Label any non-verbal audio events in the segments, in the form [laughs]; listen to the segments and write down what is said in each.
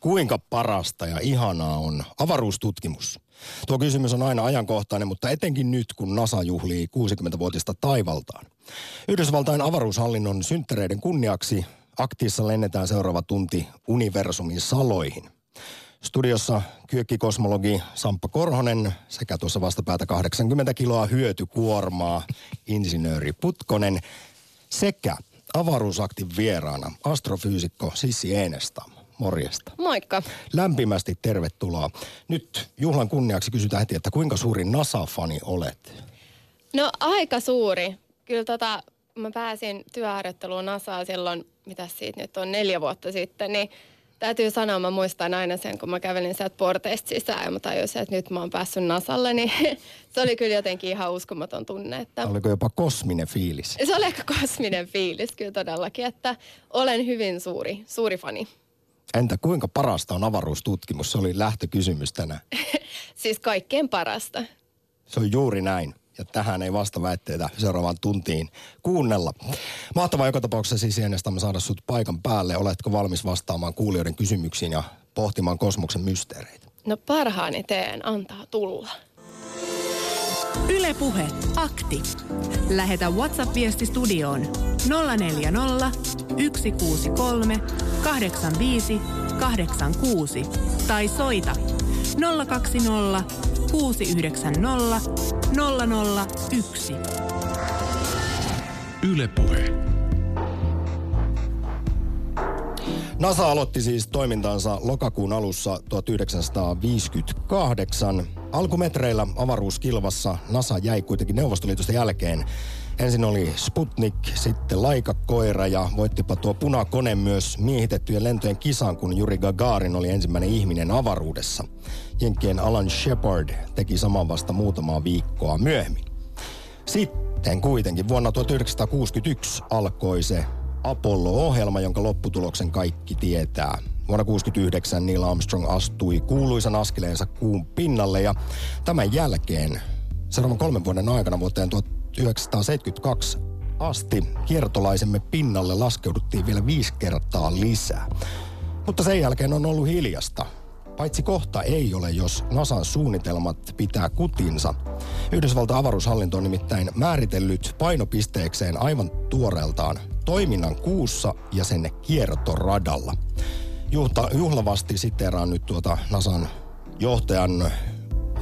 Kuinka parasta ja ihanaa on avaruustutkimus? Tuo kysymys on aina ajankohtainen, mutta etenkin nyt, kun NASA juhlii 60-vuotista taivaltaan. Yhdysvaltain avaruushallinnon synttäreiden kunniaksi aktiissa lennetään seuraava tunti universumin saloihin. Studiossa kosmologi Samppa Korhonen sekä tuossa vastapäätä 80 kiloa hyötykuormaa insinööri Putkonen sekä avaruusaktin vieraana astrofyysikko Sissi Enestam. Morjesta. Moikka. Lämpimästi tervetuloa. Nyt juhlan kunniaksi kysytään heti, että kuinka suuri NASA-fani olet? No aika suuri. Kyllä tota, mä pääsin työharjoitteluun NASAa silloin, mitä siitä nyt on, neljä vuotta sitten, niin täytyy sanoa, mä muistan aina sen, kun mä kävelin sieltä porteista sisään ja mä tajusin, että nyt mä oon päässyt Nasalle, niin [laughs] se oli kyllä jotenkin ihan uskomaton tunne. Että... Oliko jopa kosminen fiilis? Se oli aika kosminen fiilis kyllä todellakin, että olen hyvin suuri, suuri fani. Entä kuinka parasta on avaruustutkimus? Se oli lähtökysymys tänään. [laughs] siis kaikkein parasta. Se on juuri näin. Ja tähän ei vasta väitteitä seuraavaan tuntiin kuunnella. Mahtavaa joka tapauksessa siis äänestämme saada sut paikan päälle. Oletko valmis vastaamaan kuulijoiden kysymyksiin ja pohtimaan kosmoksen mysteereitä? No parhaani teen, antaa tulla. Ylepuhe akti. Lähetä WhatsApp-viesti studioon 040 163 85 86 tai soita 020 690 001. Ylepuhe. NASA aloitti siis toimintansa lokakuun alussa 1958. Alkumetreillä avaruuskilvassa NASA jäi kuitenkin Neuvostoliitosta jälkeen. Ensin oli Sputnik, sitten Laika-koira ja voittipa tuo punakone myös miehitettyjen lentojen kisan, kun Juri Gagarin oli ensimmäinen ihminen avaruudessa. Jenkkien Alan Shepard teki saman vasta muutamaa viikkoa myöhemmin. Sitten kuitenkin vuonna 1961 alkoi se Apollo-ohjelma, jonka lopputuloksen kaikki tietää. Vuonna 1969 Neil Armstrong astui kuuluisan askeleensa kuun pinnalle ja tämän jälkeen seuraavan kolmen vuoden aikana vuoteen 1972 asti kiertolaisemme pinnalle laskeuduttiin vielä viisi kertaa lisää. Mutta sen jälkeen on ollut hiljasta. Paitsi kohta ei ole, jos NASAn suunnitelmat pitää kutinsa. Yhdysvaltain avaruushallinto on nimittäin määritellyt painopisteekseen aivan tuoreeltaan toiminnan kuussa ja sen kiertoradalla. Juhta, juhlavasti siteeraan nyt tuota NASAn johtajan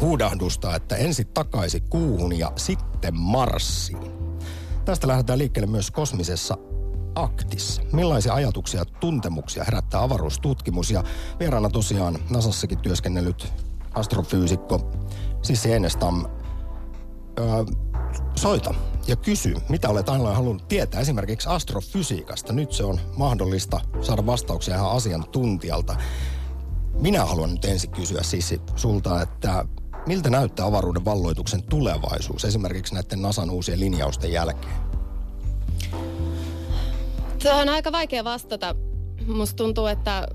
huudahdusta, että ensin takaisin kuuhun ja sitten Marsiin. Tästä lähdetään liikkeelle myös kosmisessa aktissa. Millaisia ajatuksia ja tuntemuksia herättää avaruustutkimus ja vieraana tosiaan Nasassakin työskennellyt astrofyysikko Sissi Enestam. Öö, soita ja kysy, mitä olet aina halunnut tietää esimerkiksi astrofysiikasta. Nyt se on mahdollista saada vastauksia ihan asiantuntijalta. Minä haluan nyt ensin kysyä Sissi sulta, että miltä näyttää avaruuden valloituksen tulevaisuus esimerkiksi näiden NASAn uusien linjausten jälkeen? Se on aika vaikea vastata. Musta tuntuu, että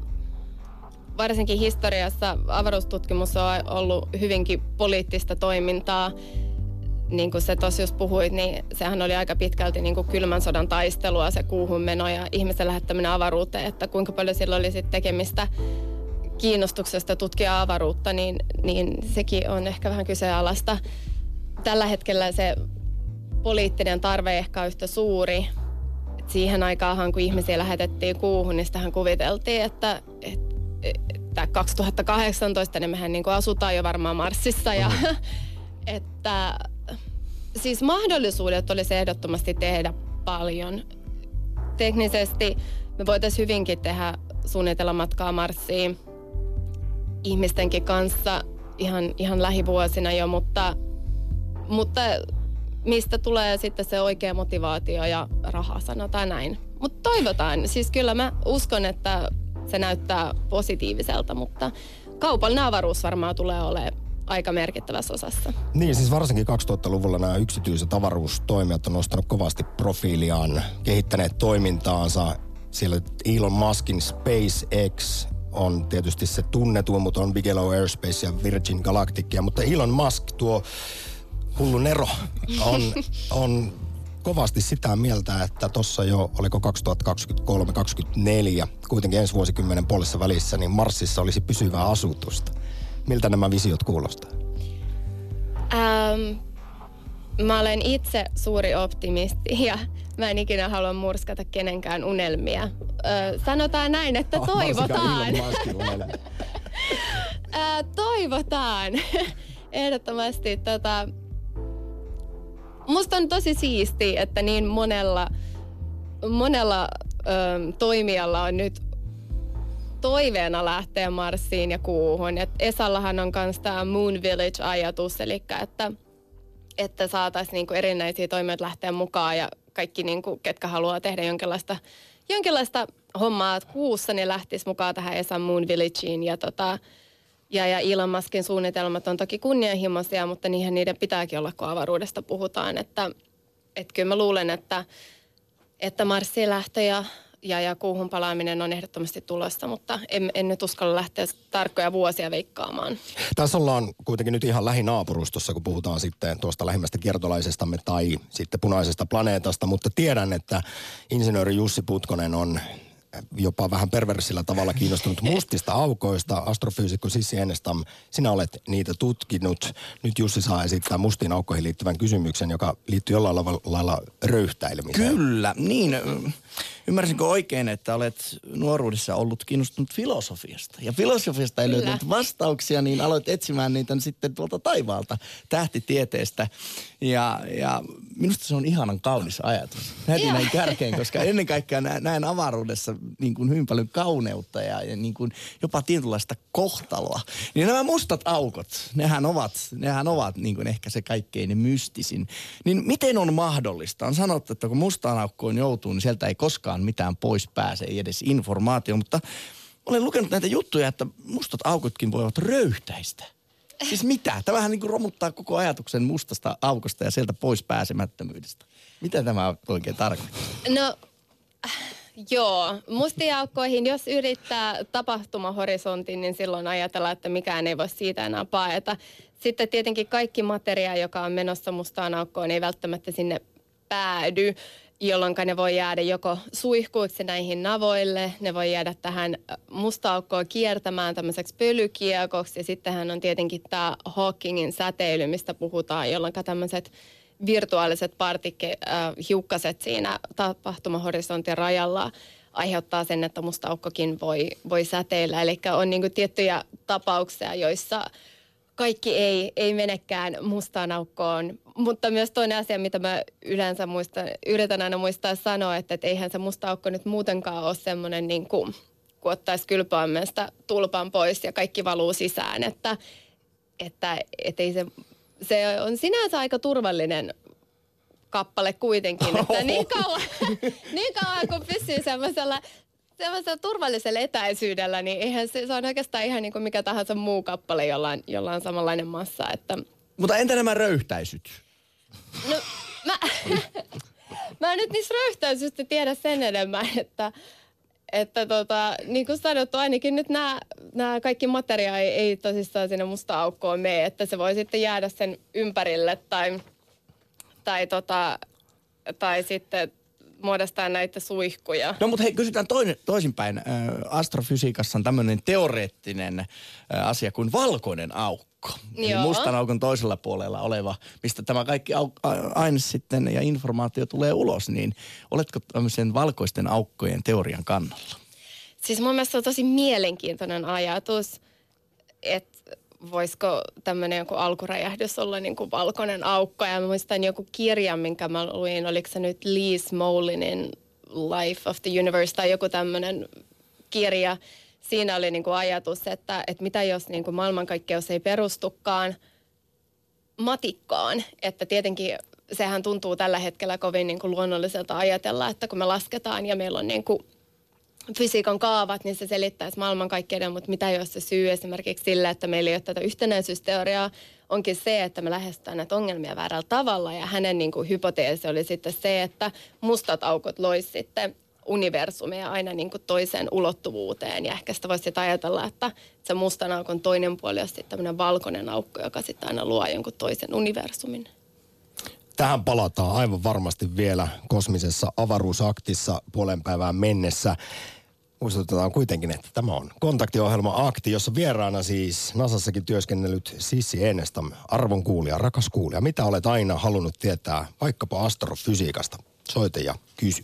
varsinkin historiassa avaruustutkimus on ollut hyvinkin poliittista toimintaa. Niin kuin se tuossa jos puhuit, niin sehän oli aika pitkälti niin kuin kylmän sodan taistelua, se kuuhun meno ja ihmisen lähettäminen avaruuteen, että kuinka paljon sillä oli sitten tekemistä kiinnostuksesta tutkia avaruutta, niin, niin sekin on ehkä vähän kyseenalaista. Tällä hetkellä se poliittinen tarve ehkä yhtä suuri. Et siihen aikaan, kun ihmisiä lähetettiin kuuhun, niin sitähän kuviteltiin, että, että 2018 niin mehän niin kuin asutaan jo varmaan Marsissa. Ja, mm. [laughs] että siis mahdollisuudet olisi ehdottomasti tehdä paljon. Teknisesti me voitaisiin hyvinkin tehdä suunnitella matkaa Marsiin ihmistenkin kanssa ihan, ihan lähivuosina jo, mutta, mutta mistä tulee sitten se oikea motivaatio ja raha, sanotaan näin. Mutta toivotaan. Siis kyllä mä uskon, että se näyttää positiiviselta, mutta kaupallinen avaruus varmaan tulee olemaan aika merkittävässä osassa. Niin, siis varsinkin 2000-luvulla nämä yksityiset avaruustoimijat on nostanut kovasti profiiliaan, kehittäneet toimintaansa. Siellä Elon Muskin SpaceX on tietysti se tunnetuin, mutta on Bigelow Airspace ja Virgin Galactic. Mutta Elon Musk, tuo hullu Nero, on, on kovasti sitä mieltä, että tuossa jo, oliko 2023-2024, kuitenkin ensi vuosikymmenen puolessa välissä, niin Marsissa olisi pysyvää asutusta. Miltä nämä visiot kuulostaa? Ähm, mä olen itse suuri optimisti ja mä en ikinä halua murskata kenenkään unelmia. Ö, sanotaan näin, että oh, toivotaan. [laughs] Ö, toivotaan. [laughs] Ehdottomasti. Tota, musta on tosi siisti, että niin monella, monella ö, toimijalla on nyt toiveena lähteä Marsiin ja kuuhun. Et Esallahan on myös tämä Moon Village-ajatus, eli että, että saataisiin niinku erinäisiä toimijoita lähteä mukaan ja kaikki, niinku, ketkä haluaa tehdä jonkinlaista, jonkinlaista hommaa kuussa, niin lähtisi mukaan tähän Esan Moon Villageen. Ja, tota, ja, ja Elon Muskin suunnitelmat on toki kunnianhimoisia, mutta niihin niiden pitääkin olla, kun avaruudesta puhutaan. Että, että kyllä mä luulen, että, että Marsiin lähtö ja ja, ja kuuhun palaaminen on ehdottomasti tulossa, mutta en, en nyt uskalla lähteä tarkkoja vuosia veikkaamaan. Tässä ollaan kuitenkin nyt ihan lähinaapurustossa, kun puhutaan sitten tuosta lähimmästä kiertolaisestamme tai sitten punaisesta planeetasta, mutta tiedän, että insinööri Jussi Putkonen on jopa vähän perversillä tavalla kiinnostunut [laughs] mustista aukoista. Astrofyysikko Sissi Enestam, sinä olet niitä tutkinut. Nyt Jussi saa esittää mustiin aukkoihin liittyvän kysymyksen, joka liittyy jollain lailla röyhtäilemiseen. Kyllä, niin. Ymmärsinkö oikein, että olet nuoruudessa ollut kiinnostunut filosofiasta? Ja filosofiasta ei löytynyt vastauksia, niin aloit etsimään niitä sitten tuolta taivaalta, tähtitieteestä. Ja, ja minusta se on ihanan kaunis ajatus. Heti näin kärkeen, koska ennen kaikkea näen avaruudessa niin kuin hyvin paljon kauneutta ja, ja niin kuin jopa tietynlaista kohtaloa. Niin nämä mustat aukot, nehän ovat, nehän ovat niin kuin ehkä se kaikkein mystisin. Niin miten on mahdollista? On sanottu, että kun mustaan aukkoon joutuu, niin sieltä ei koskaan mitään pois pääse, ei edes informaatio. Mutta olen lukenut näitä juttuja, että mustat aukotkin voivat röyhtäistä. Siis mitä? Tämähän niin kuin romuttaa koko ajatuksen mustasta aukosta ja sieltä pois pääsemättömyydestä. Mitä tämä oikein tarkoittaa? No, joo. Mustiin aukkoihin, jos yrittää tapahtumahorisontin, niin silloin ajatellaan, että mikään ei voi siitä enää paeta. Sitten tietenkin kaikki materia, joka on menossa mustaan aukkoon, ei välttämättä sinne päädy jolloin ne voi jäädä joko suihkuiksi näihin navoille, ne voi jäädä tähän musta-aukkoon kiertämään tämmöiseksi pölykiekoksi. Ja sittenhän on tietenkin tämä Hawkingin säteily, mistä puhutaan, jolloin tämmöiset virtuaaliset partikke, äh, siinä tapahtumahorisontin rajalla aiheuttaa sen, että musta aukkokin voi, voi säteillä. Eli on niin tiettyjä tapauksia, joissa kaikki ei, ei menekään mustaan aukkoon. Mutta myös toinen asia, mitä mä yleensä muistan, yritän aina muistaa sanoa, että, että eihän se musta aukko nyt muutenkaan ole semmoinen niin kuin, kun ottaisi kylpyammesta tulpan pois ja kaikki valuu sisään. Että, että, että ei se, se on sinänsä aika turvallinen kappale kuitenkin, että niin kauan, [laughs] niin kauan kun pysyy semmoisella semmoisella turvallisella etäisyydellä, niin eihän se, se on oikeastaan ihan niin kuin mikä tahansa muu kappale, jolla on, jolla on samanlainen massa. Että... Mutta entä nämä röyhtäisyt? No, mä, [laughs] mä en nyt niistä röyhtäisystä tiedä sen enemmän, että, että tota, niin kuin sanottu, ainakin nyt nämä, nämä kaikki materia ei, ei tosissaan sinne musta aukkoon mene, että se voi sitten jäädä sen ympärille tai, tai, tota, tai sitten muodostaa näitä suihkuja. No mutta hei, kysytään toinen, toisinpäin. Astrofysiikassa on tämmöinen teoreettinen asia kuin valkoinen aukko. Joo. Eli mustan aukon toisella puolella oleva, mistä tämä kaikki au- aine sitten ja informaatio tulee ulos. Niin oletko tämmöisen valkoisten aukkojen teorian kannalla? Siis mun mielestä on tosi mielenkiintoinen ajatus, että voisiko tämmöinen joku alkuräjähdys olla niin kuin valkoinen aukko. Ja mä muistan joku kirja, minkä mä luin, oliko se nyt Lee Smolinin Life of the Universe tai joku tämmöinen kirja. Siinä oli niin kuin ajatus, että, että mitä jos niin kuin maailmankaikkeus ei perustukaan matikkaan. Että tietenkin sehän tuntuu tällä hetkellä kovin niin kuin luonnolliselta ajatella, että kun me lasketaan ja meillä on niin kuin fysiikan kaavat, niin se selittäisi maailmankaikkeuden, mutta mitä jos se syy esimerkiksi sille, että meillä ei ole tätä yhtenäisyysteoriaa, onkin se, että me lähestytään näitä ongelmia väärällä tavalla. Ja hänen niin kuin, hypoteesi oli sitten se, että mustat aukot lois sitten universumia aina niin kuin toiseen ulottuvuuteen. Ja ehkä sitä voisi ajatella, että se mustan aukon toinen puoli on sitten tämmöinen valkoinen aukko, joka sitten aina luo jonkun toisen universumin. Tähän palataan aivan varmasti vielä kosmisessa avaruusaktissa puolen päivään mennessä. Muistutetaan kuitenkin, että tämä on kontaktiohjelma Akti, jossa vieraana siis Nasassakin työskennellyt Sissi Enestam, arvon kuulija, rakas kuulija. Mitä olet aina halunnut tietää vaikkapa astrofysiikasta? Soita ja kysy.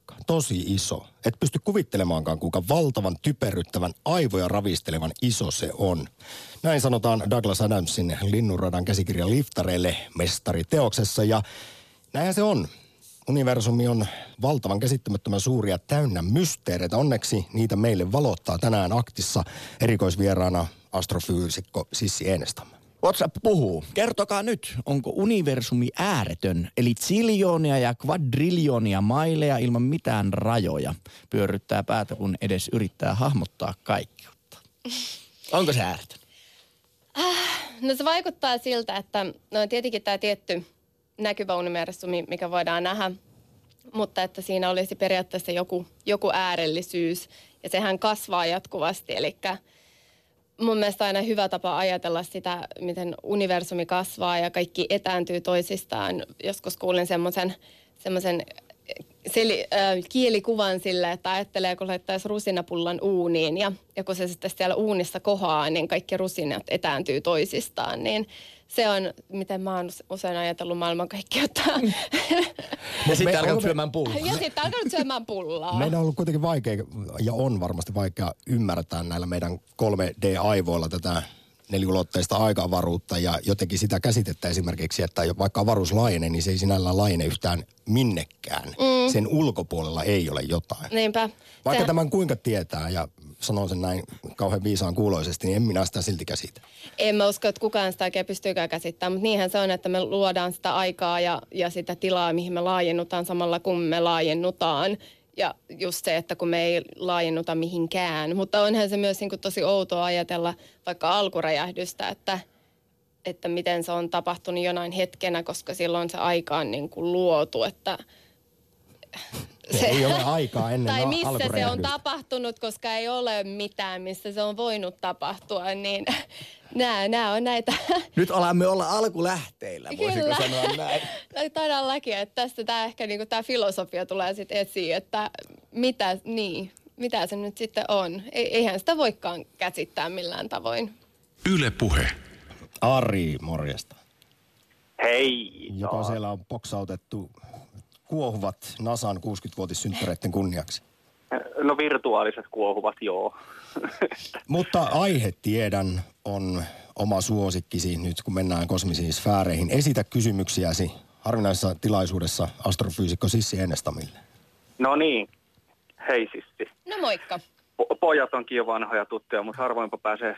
tosi iso. Et pysty kuvittelemaankaan, kuinka valtavan typerryttävän aivoja ravistelevan iso se on. Näin sanotaan Douglas Adamsin Linnunradan käsikirjan liftareille mestariteoksessa ja näinhän se on. Universumi on valtavan käsittämättömän suuria täynnä mysteereitä. Onneksi niitä meille valottaa tänään aktissa erikoisvieraana astrofyysikko Sissi Enestam. WhatsApp puhuu. Kertokaa nyt, onko universumi ääretön, eli ziljoonia ja kvadriljoonia maileja ilman mitään rajoja. Pyörryttää päätä, kun edes yrittää hahmottaa kaikkeutta. [laughs] Onko se ääretön? No se vaikuttaa siltä, että no tietenkin tämä tietty näkyvä universumi, mikä voidaan nähdä, mutta että siinä olisi periaatteessa joku, joku äärellisyys ja sehän kasvaa jatkuvasti. Eli mun mielestä aina hyvä tapa ajatella sitä, miten universumi kasvaa ja kaikki etääntyy toisistaan. Joskus kuulin semmoisen semmoisen seli, äh, kielikuvan sille, että ajattelee, kun laittaisi rusinapullan uuniin ja, ja kun se sitten siellä uunissa kohaa, niin kaikki rusinat etääntyy toisistaan, niin se on, miten mä oon usein ajatellut maailmankaikkeutta. [laughs] Ja sitten onko me- syömään pullaa. ja sitten alkaa nyt syömään pullaa. Meidän on ollut kuitenkin vaikea, ja on varmasti vaikea ymmärtää näillä meidän 3D-aivoilla tätä neliulotteista aika-avaruutta ja jotenkin sitä käsitettä esimerkiksi, että vaikka avaruus laajenee, niin se ei sinällään laajene yhtään minnekään. Mm. Sen ulkopuolella ei ole jotain. Niinpä. Vaikka Se- tämän kuinka tietää ja sanon sen näin kauhean viisaan kuuloisesti, niin en minä sitä silti käsitä. En mä usko, että kukaan sitä oikein pystyykään käsittämään, mutta niinhän se on, että me luodaan sitä aikaa ja, ja sitä tilaa, mihin me laajennutaan samalla kun me laajennutaan. Ja just se, että kun me ei laajennuta mihinkään. Mutta onhan se myös niin kuin tosi outoa ajatella vaikka alkuräjähdystä, että, että miten se on tapahtunut jonain hetkenä, koska silloin se aika on niin kuin luotu, että Se ei ole aikaa ennen tai missä se on tapahtunut, koska ei ole mitään, missä se on voinut tapahtua, niin [laughs] nämä, nämä on näitä, [laughs] Nyt alamme olla alkulähteillä, voisiko Kyllä. sanoa näin. [laughs] todellakin, että tästä tämä ehkä niinku tämä filosofia tulee sitten esiin, että mitä, niin, mitä se nyt sitten on. Ei, eihän sitä voikaan käsittää millään tavoin. Yle Puhe. Ari, morjesta. Hei. Joka siellä on poksautettu kuohuvat NASAn 60-vuotissynttäreiden kunniaksi. No virtuaaliset kuohuvat, joo. [laughs] Mutta aihe tiedän on oma suosikkisi nyt, kun mennään kosmisiin sfääreihin. Esitä kysymyksiäsi harvinaisessa tilaisuudessa astrofyysikko Sissi Enestamille. No niin. Hei Sissi. No moikka. Po- pojat onkin jo vanhoja tuttuja, mutta harvoinpa pääsee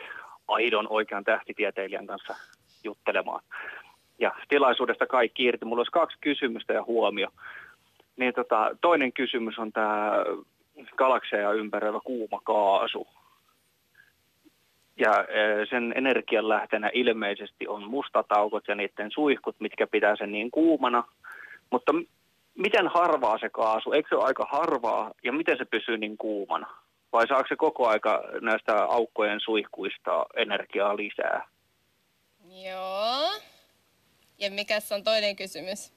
aidon oikean tähtitieteilijän kanssa juttelemaan. Ja tilaisuudesta kaikki irti. Mulla olisi kaksi kysymystä ja huomio. Niin tota, toinen kysymys on tämä galakseja ympäröivä kuuma kaasu. Ja eh, sen energianlähteenä ilmeisesti on mustat aukot ja niiden suihkut, mitkä pitää sen niin kuumana. Mutta miten harvaa se kaasu? Eikö se ole aika harvaa ja miten se pysyy niin kuumana? Vai saako se koko aika näistä aukkojen suihkuista energiaa lisää? Joo. Ja mikä on toinen kysymys?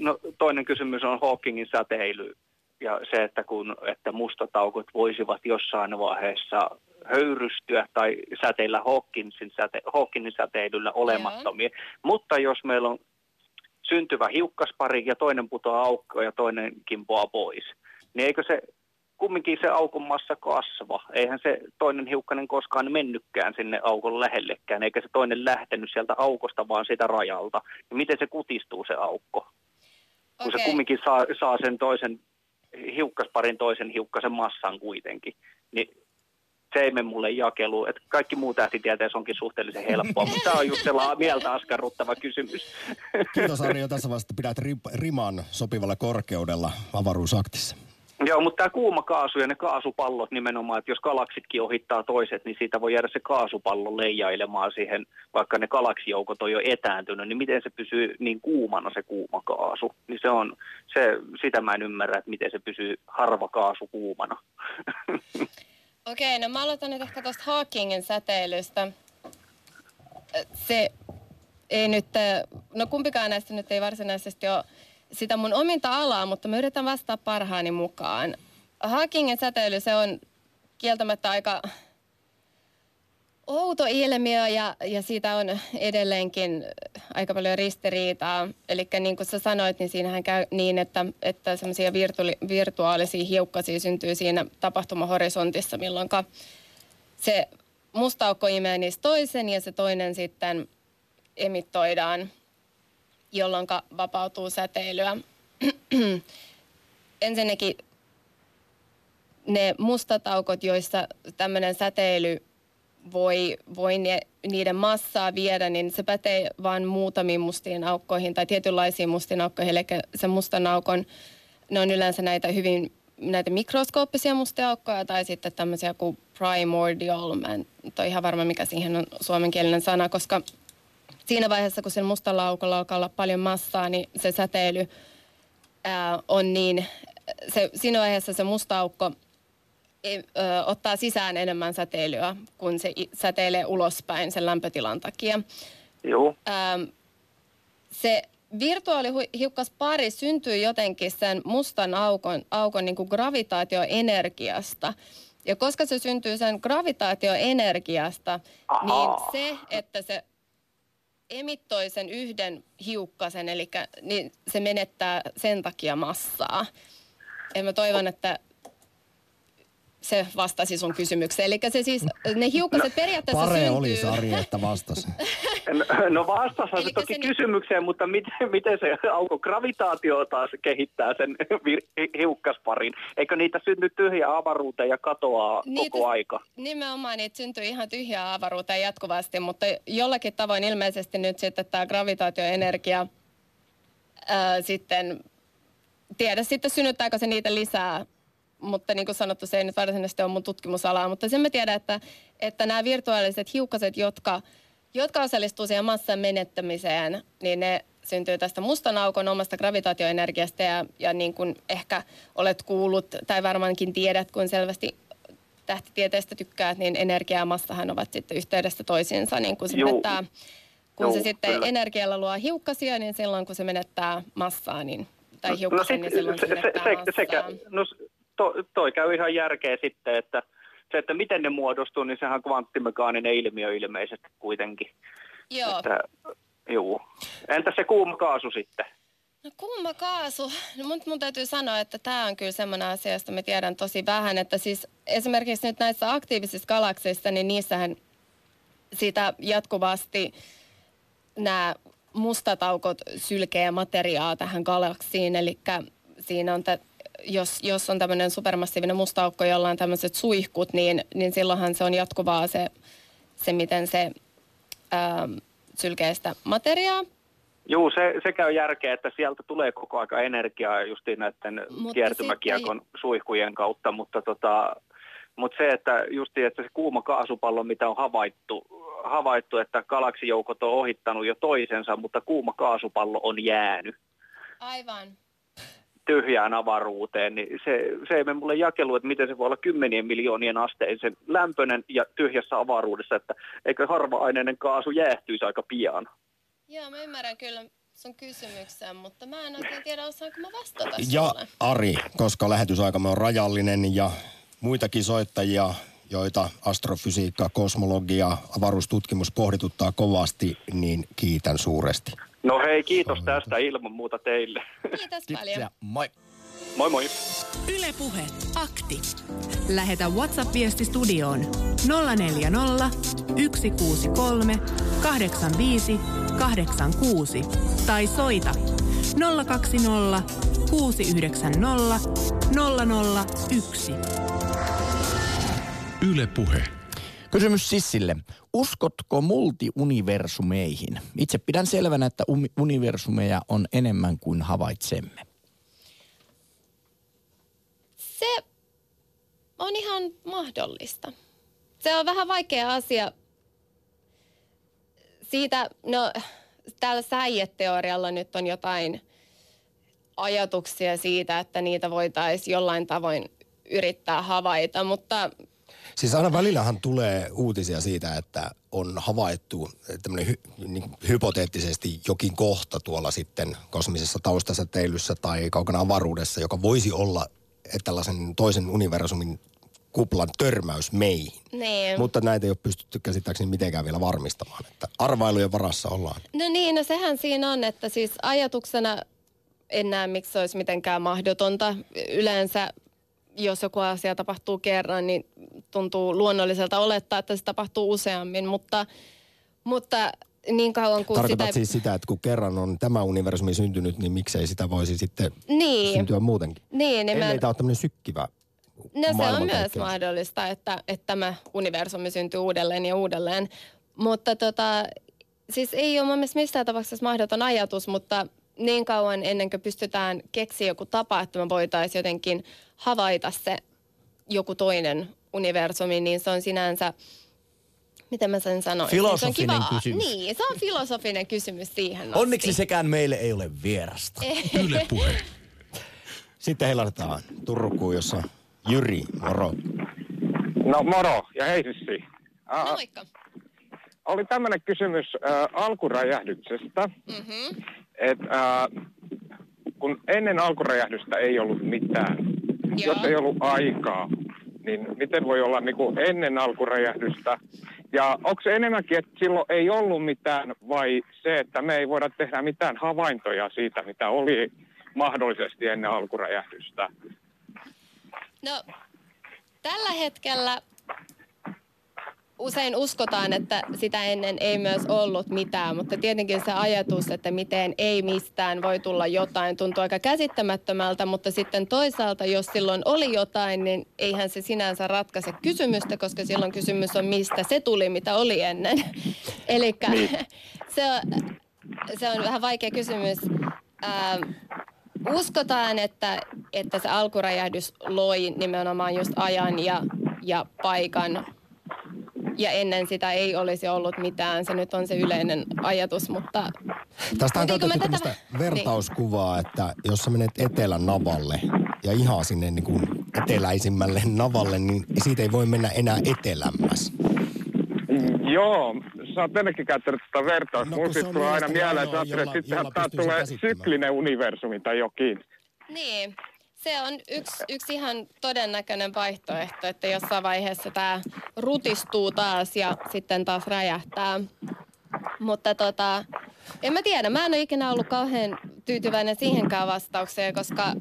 No, toinen kysymys on Hawkingin säteily ja se, että, kun, että mustat aukot voisivat jossain vaiheessa höyrystyä tai säteillä Hawkinsin, säte, Hawkingin säteilyllä olemattomia. Mutta jos meillä on syntyvä hiukkaspari ja toinen putoaa aukkoon ja toinen kimpoaa pois, niin eikö se kumminkin se aukon massa kasva? Eihän se toinen hiukkanen koskaan mennytkään sinne aukon lähellekään, eikä se toinen lähtenyt sieltä aukosta, vaan sitä rajalta. Ja miten se kutistuu se aukko? kun se kumminkin saa, saa sen toisen hiukkasparin toisen hiukkasen massan kuitenkin, niin se ei mene mulle jakeluun. Että kaikki muu tähtitieteessä onkin suhteellisen helppoa, mutta tämä on just sellainen mieltä askarruttava kysymys. Kiitos Ari jo tässä vaiheessa, että pidät ri- riman sopivalla korkeudella avaruusaktissa. Joo, mutta tämä kuuma kaasu ja ne kaasupallot nimenomaan, että jos galaksitkin ohittaa toiset, niin siitä voi jäädä se kaasupallo leijailemaan siihen, vaikka ne galaksijoukot on jo etääntynyt, niin miten se pysyy niin kuumana se kuuma kaasu. Niin se on, se, sitä mä en ymmärrä, että miten se pysyy harva kaasu kuumana. [laughs] Okei, no mä aloitan nyt ehkä tuosta Hawkingin säteilystä. Se ei nyt, no kumpikaan näistä nyt ei varsinaisesti ole sitä mun ominta alaa, mutta mä yritän vastata parhaani mukaan. Hawkingin säteily, se on kieltämättä aika outo ilmiö ja, ja siitä on edelleenkin aika paljon ristiriitaa. Eli niin kuin sä sanoit, niin siinähän käy niin, että, että semmoisia virtu- virtuaalisia hiukkasia syntyy siinä tapahtumahorisontissa, milloin se musta aukko imee niistä toisen ja se toinen sitten emittoidaan, jolloin vapautuu säteilyä. [clears throat] Ensinnäkin ne mustataukot, joissa tämmöinen säteily voi, voi ne, niiden massaa viedä, niin se pätee vain muutamiin mustiin aukkoihin tai tietynlaisiin mustiin aukkoihin. Eli se mustan aukon, ne on yleensä näitä hyvin näitä mikroskooppisia mustia aukkoja tai sitten tämmöisiä kuin primordial. Mä en ole ihan varma, mikä siihen on suomenkielinen sana, koska siinä vaiheessa, kun sen mustalla aukolla alkaa olla paljon massaa, niin se säteily ää, on niin, se, siinä vaiheessa se musta aukko e, ö, ottaa sisään enemmän säteilyä, kun se säteilee ulospäin sen lämpötilan takia. Joo. Ää, se virtuaalihiukkaspari syntyy jotenkin sen mustan aukon, aukon niin kuin gravitaatioenergiasta. Ja koska se syntyy sen gravitaatioenergiasta, Aha. niin se, että se emittoi sen yhden hiukkasen, eli niin se menettää sen takia massaa. Ja mä toivon, että se vastasi sun kysymykseen. Eli se siis, ne hiukkaset no, periaatteessa Pare syntyy... oli Sari, että vastasi. [laughs] No, no vastasi se toki se kysymykseen, ni... mutta miten, miten se auko gravitaatio taas kehittää sen [laughs] vir- hiukkasparin? Eikö niitä synny tyhjä avaruuteen ja katoaa niitä, koko aika? Nimenomaan niitä syntyy ihan tyhjää avaruuteen jatkuvasti, mutta jollakin tavoin ilmeisesti nyt sitten tämä gravitaatioenergia ää, sitten tiedä sitten synnyttääkö se niitä lisää mutta niin kuin sanottu, se ei nyt varsinaisesti ole mun tutkimusalaa, mutta sen mä tiedän, että, että nämä virtuaaliset hiukkaset, jotka, jotka osallistuu siihen massan menettämiseen, niin ne syntyy tästä mustan aukon omasta gravitaatioenergiasta ja, ja niin kuin ehkä olet kuullut tai varmaankin tiedät, kun selvästi tähtitieteestä tykkäät, niin energia ja massahan ovat sitten yhteydessä toisiinsa, niin kun se menettää, kun Juu, se sitten kyllä. energialla luo hiukkasia, niin silloin kun se menettää massaa, niin tai no, hiukkasen, no, niin silloin se, se se. Sekä, no, to, toi käy ihan järkeä sitten, että se, että miten ne muodostuu, niin sehän on kvanttimekaaninen ilmiö ilmeisesti kuitenkin. Joo. Että, juu. Entä se kuuma kaasu sitten? No kuuma kaasu, no mun, mun täytyy sanoa, että tämä on kyllä semmoinen asia, josta me tiedän tosi vähän, että siis esimerkiksi nyt näissä aktiivisissa galakseissa, niin niissähän sitä jatkuvasti nämä mustataukot sylkee materiaa tähän galaksiin, eli siinä on jos, jos on tämmöinen supermassiivinen musta aukko, jolla on tämmöiset suihkut, niin, niin silloinhan se on jatkuvaa se, se miten se ää, ähm, sylkee sitä materiaa. Joo, se, se käy järkeä, että sieltä tulee koko aika energiaa justiin näiden mutta kiertymäkiekon sitten... suihkujen kautta, mutta tota, mutta se, että justi, että se kuuma kaasupallo, mitä on havaittu, havaittu, että galaksijoukot on ohittanut jo toisensa, mutta kuuma kaasupallo on jäänyt. Aivan tyhjään avaruuteen, niin se, se ei mene mulle jakelu, että miten se voi olla kymmenien miljoonien asteisen lämpöinen ja tyhjässä avaruudessa, että eikö harva-aineinen kaasu jäähtyisi aika pian. Joo, mä ymmärrän kyllä sun kysymyksen, mutta mä en oikein tiedä, osaanko mä vastata Ja sulle. Ari, koska lähetysaikamme on rajallinen ja muitakin soittajia, joita astrofysiikka, kosmologia, avaruustutkimus pohdituttaa kovasti, niin kiitän suuresti. No hei, kiitos tästä ilman muuta teille. Kiitos paljon. Moi. Moi moi. Ylepuhe akti. Lähetä WhatsApp-viesti studioon 040 163 85 86 tai soita 020 690 001. Ylepuhe. Kysymys Sissille. Uskotko multiuniversumeihin? Itse pidän selvänä, että universumeja on enemmän kuin havaitsemme. ihan mahdollista. Se on vähän vaikea asia. Siitä, no täällä säijeteorialla nyt on jotain ajatuksia siitä, että niitä voitaisiin jollain tavoin yrittää havaita, mutta Siis aina välillähän tulee uutisia siitä, että on havaittu tämmöinen hy, niin hypoteettisesti jokin kohta tuolla sitten kosmisessa taustasäteilyssä tai kaukana avaruudessa, joka voisi olla tällaisen toisen universumin kuplan törmäys meihin. niin. Mutta näitä ei ole pystytty käsittääkseni mitenkään vielä varmistamaan, että arvailujen varassa ollaan. No niin, no sehän siinä on, että siis ajatuksena en näe, miksi se olisi mitenkään mahdotonta. Yleensä, jos joku asia tapahtuu kerran, niin tuntuu luonnolliselta olettaa, että se tapahtuu useammin, mutta, mutta niin kauan kuin Tarkoitat sitä... siis sitä, että kun kerran on tämä universumi syntynyt, niin miksei sitä voisi sitten Niin. syntyä muutenkin? Niin, niin mä- tämä ole tämmöinen sykkivä No se on myös mahdollista, että, että tämä universumi syntyy uudelleen ja uudelleen. Mutta tota, siis ei ole mun mielestä missään tapauksessa mahdoton ajatus, mutta niin kauan ennen kuin pystytään keksiä joku tapa, että me voitaisiin jotenkin havaita se joku toinen universumi, niin se on sinänsä, miten mä sen sanoisin? Filosofinen se on kiva, kysymys. Niin, se on filosofinen kysymys siihen asti. Onneksi sekään meille ei ole vierasta. Yle Puhe. Sitten heilatetaan Turkuun, jossa Jyri, moro. No moro ja hei Sissi. No moikka. oli tämmöinen kysymys ää, alkuräjähdyksestä, Mm-hmm. Että ää, kun ennen alkuräjähdystä ei ollut mitään, Joo. jos ei ollut aikaa, niin miten voi olla niin kuin ennen alkuräjähdystä? Ja onko se enemmänkin, että silloin ei ollut mitään vai se, että me ei voida tehdä mitään havaintoja siitä, mitä oli mahdollisesti ennen alkuräjähdystä? No, tällä hetkellä usein uskotaan, että sitä ennen ei myös ollut mitään, mutta tietenkin se ajatus, että miten ei mistään voi tulla jotain, tuntuu aika käsittämättömältä, mutta sitten toisaalta, jos silloin oli jotain, niin eihän se sinänsä ratkaise kysymystä, koska silloin kysymys on, mistä se tuli, mitä oli ennen. [laughs] Eli [laughs] se, on, se on vähän vaikea kysymys. Ää, uskotaan, että, että se alkuräjähdys loi nimenomaan just ajan ja, ja paikan. Ja ennen sitä ei olisi ollut mitään. Se nyt on se yleinen ajatus, mutta... Tästä on käytetty tämmöistä tätä- vertauskuvaa, että jos sä menet etelän navalle ja ihan sinne niin kuin eteläisimmälle navalle, niin siitä ei voi mennä enää etelämmäs. Joo, sä oot ennenkin käyttänyt tätä vertausta. No, Mulla se sit on tulee aina mieleen, että sittenhän tää tulee syklinen universumi tai jokin. Niin, se on yksi, yksi ihan todennäköinen vaihtoehto, että jossain vaiheessa tämä rutistuu taas ja sitten taas räjähtää. Mutta tota, en mä tiedä, mä en ole ikinä ollut kauhean tyytyväinen siihenkään vastaukseen, koska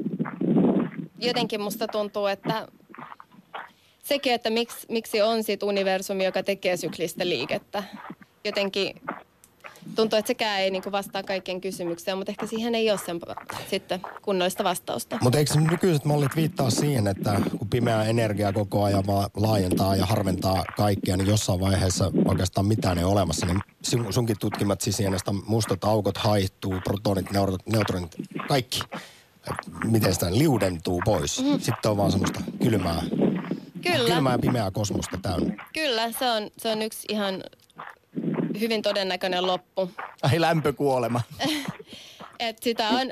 jotenkin musta tuntuu, että sekin, että miksi, miksi on sit universumi, joka tekee syklistä liikettä. Jotenkin tuntuu, että sekään ei niinku vastaa kaikkien kysymykseen, mutta ehkä siihen ei ole sen sitten kunnollista vastausta. Mutta eikö nykyiset mallit viittaa siihen, että kun pimeä energia koko ajan vaan laajentaa ja harventaa kaikkea, niin jossain vaiheessa oikeastaan mitään ei ole olemassa, niin sun- sunkin tutkimat sisienestä mustat aukot haihtuu, protonit, neutronit, kaikki. Miten sitä liudentuu pois. Mm. Sitten on vaan semmoista kylmää, Kyllä. kylmää ja pimeää kosmosta täynnä. Kyllä, se on, se on yksi ihan hyvin todennäköinen loppu. Ai lämpökuolema. [laughs] Et sitä on,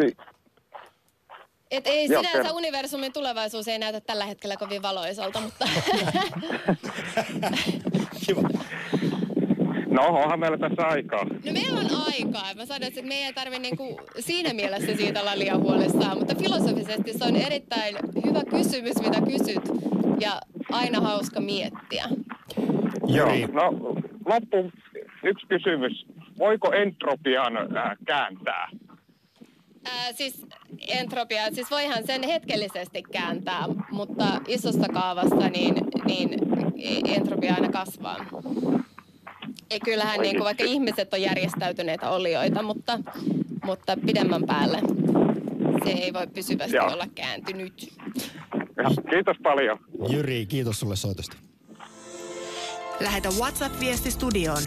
et ei Joo, sinänsä kerro. universumin tulevaisuus ei näytä tällä hetkellä kovin valoisalta, mutta [laughs] Kiva. No, onhan meillä tässä aikaa. no meillä on aikaa. Mä sanoisin, että meidän ei tarvitse niinku siinä mielessä siitä olla liian huolissaan, mutta filosofisesti se on erittäin hyvä kysymys, mitä kysyt ja aina hauska miettiä. Joo, no loppu yksi kysymys. Voiko entropian äh, kääntää? Ää, siis entropia, siis voihan sen hetkellisesti kääntää, mutta isossa kaavassa niin, niin entropia aina kasvaa. Ei kyllähän niin kuin, vaikka ihmiset on järjestäytyneitä olioita, mutta, mutta pidemmän päälle se ei voi pysyvästi Joo. olla kääntynyt. Ja, kiitos paljon. Jyri, kiitos sulle soitosta. Lähetä WhatsApp-viesti studioon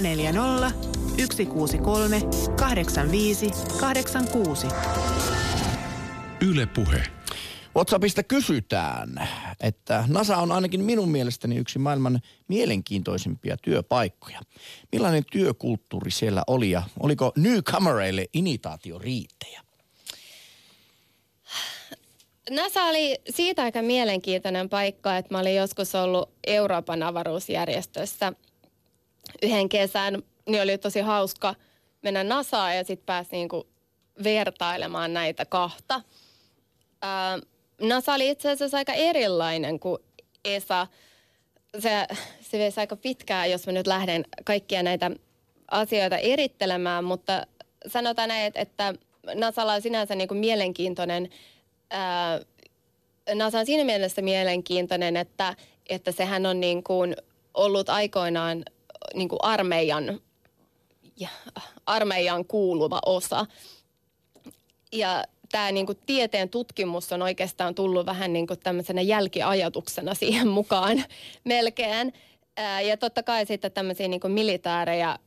040 163 85 86. Yle Puhe. WhatsAppista kysytään, että NASA on ainakin minun mielestäni yksi maailman mielenkiintoisimpia työpaikkoja. Millainen työkulttuuri siellä oli ja oliko newcomereille riittejä? NASA oli siitä aika mielenkiintoinen paikka, että mä olin joskus ollut Euroopan avaruusjärjestössä yhden kesän. Niin oli tosi hauska mennä NASAan ja sitten pääsi niinku vertailemaan näitä kahta. Ää, NASA oli itse asiassa aika erilainen kuin ESA. Se, se veisi aika pitkään, jos mä nyt lähden kaikkia näitä asioita erittelemään, mutta sanotaan näin, että NASAlla on sinänsä niin kuin mielenkiintoinen, ää, NASA on siinä mielessä mielenkiintoinen, että, että sehän on niin kuin ollut aikoinaan niin kuin armeijan, armeijan kuuluva osa. Ja tämä niin kuin tieteen tutkimus on oikeastaan tullut vähän niin kuin tämmöisenä jälkiajatuksena siihen mukaan [laughs] melkein. Ja totta kai sitten tämmöisiä niin kuin militaarejä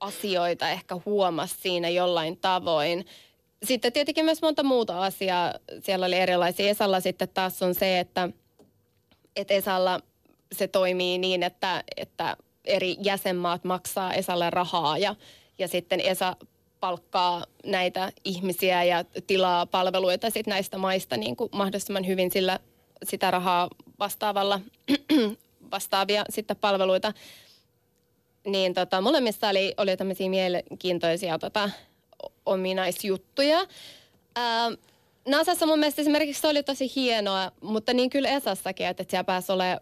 asioita ehkä huomasi siinä jollain tavoin. Sitten tietenkin myös monta muuta asiaa. Siellä oli erilaisia. Esalla sitten taas on se, että, että Esalla se toimii niin, että, että eri jäsenmaat maksaa Esalle rahaa ja, ja sitten Esa palkkaa näitä ihmisiä ja tilaa palveluita sit näistä maista niin kuin mahdollisimman hyvin sillä sitä rahaa vastaavalla, [clears throat] vastaavia sitten palveluita. Niin tota, molemmissa oli, oli tämmöisiä mielenkiintoisia tota, ominaisjuttuja. Ää, Nasassa mun mielestä esimerkiksi se oli tosi hienoa, mutta niin kyllä Esassakin, että siellä pääsi olemaan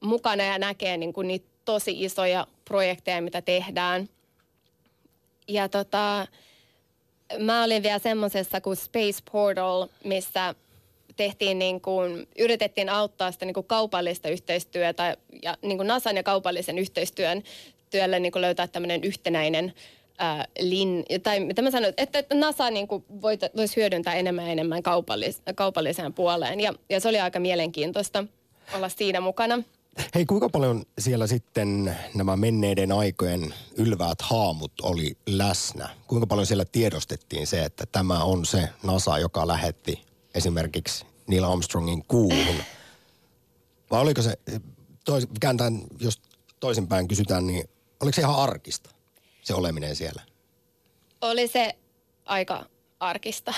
mukana ja näkee niin kuin niitä tosi isoja projekteja, mitä tehdään – ja tota, mä olin vielä semmoisessa kuin Space Portal, missä tehtiin niin kuin, yritettiin auttaa sitä niin kuin kaupallista yhteistyötä ja niin kuin NASAn ja kaupallisen yhteistyön työlle niin kuin löytää tämmöinen yhtenäinen ää, lin, tai mitä mä sanoin, että, että NASA niin kuin voisi hyödyntää enemmän ja enemmän kaupallis, kaupalliseen puoleen ja, ja se oli aika mielenkiintoista olla siinä mukana. Hei, kuinka paljon siellä sitten nämä menneiden aikojen ylväät haamut oli läsnä? Kuinka paljon siellä tiedostettiin se, että tämä on se NASA, joka lähetti esimerkiksi Neil Armstrongin kuuhun? Vai oliko se, tois, kääntään, jos toisinpäin kysytään, niin oliko se ihan arkista, se oleminen siellä? Oli se aika arkista.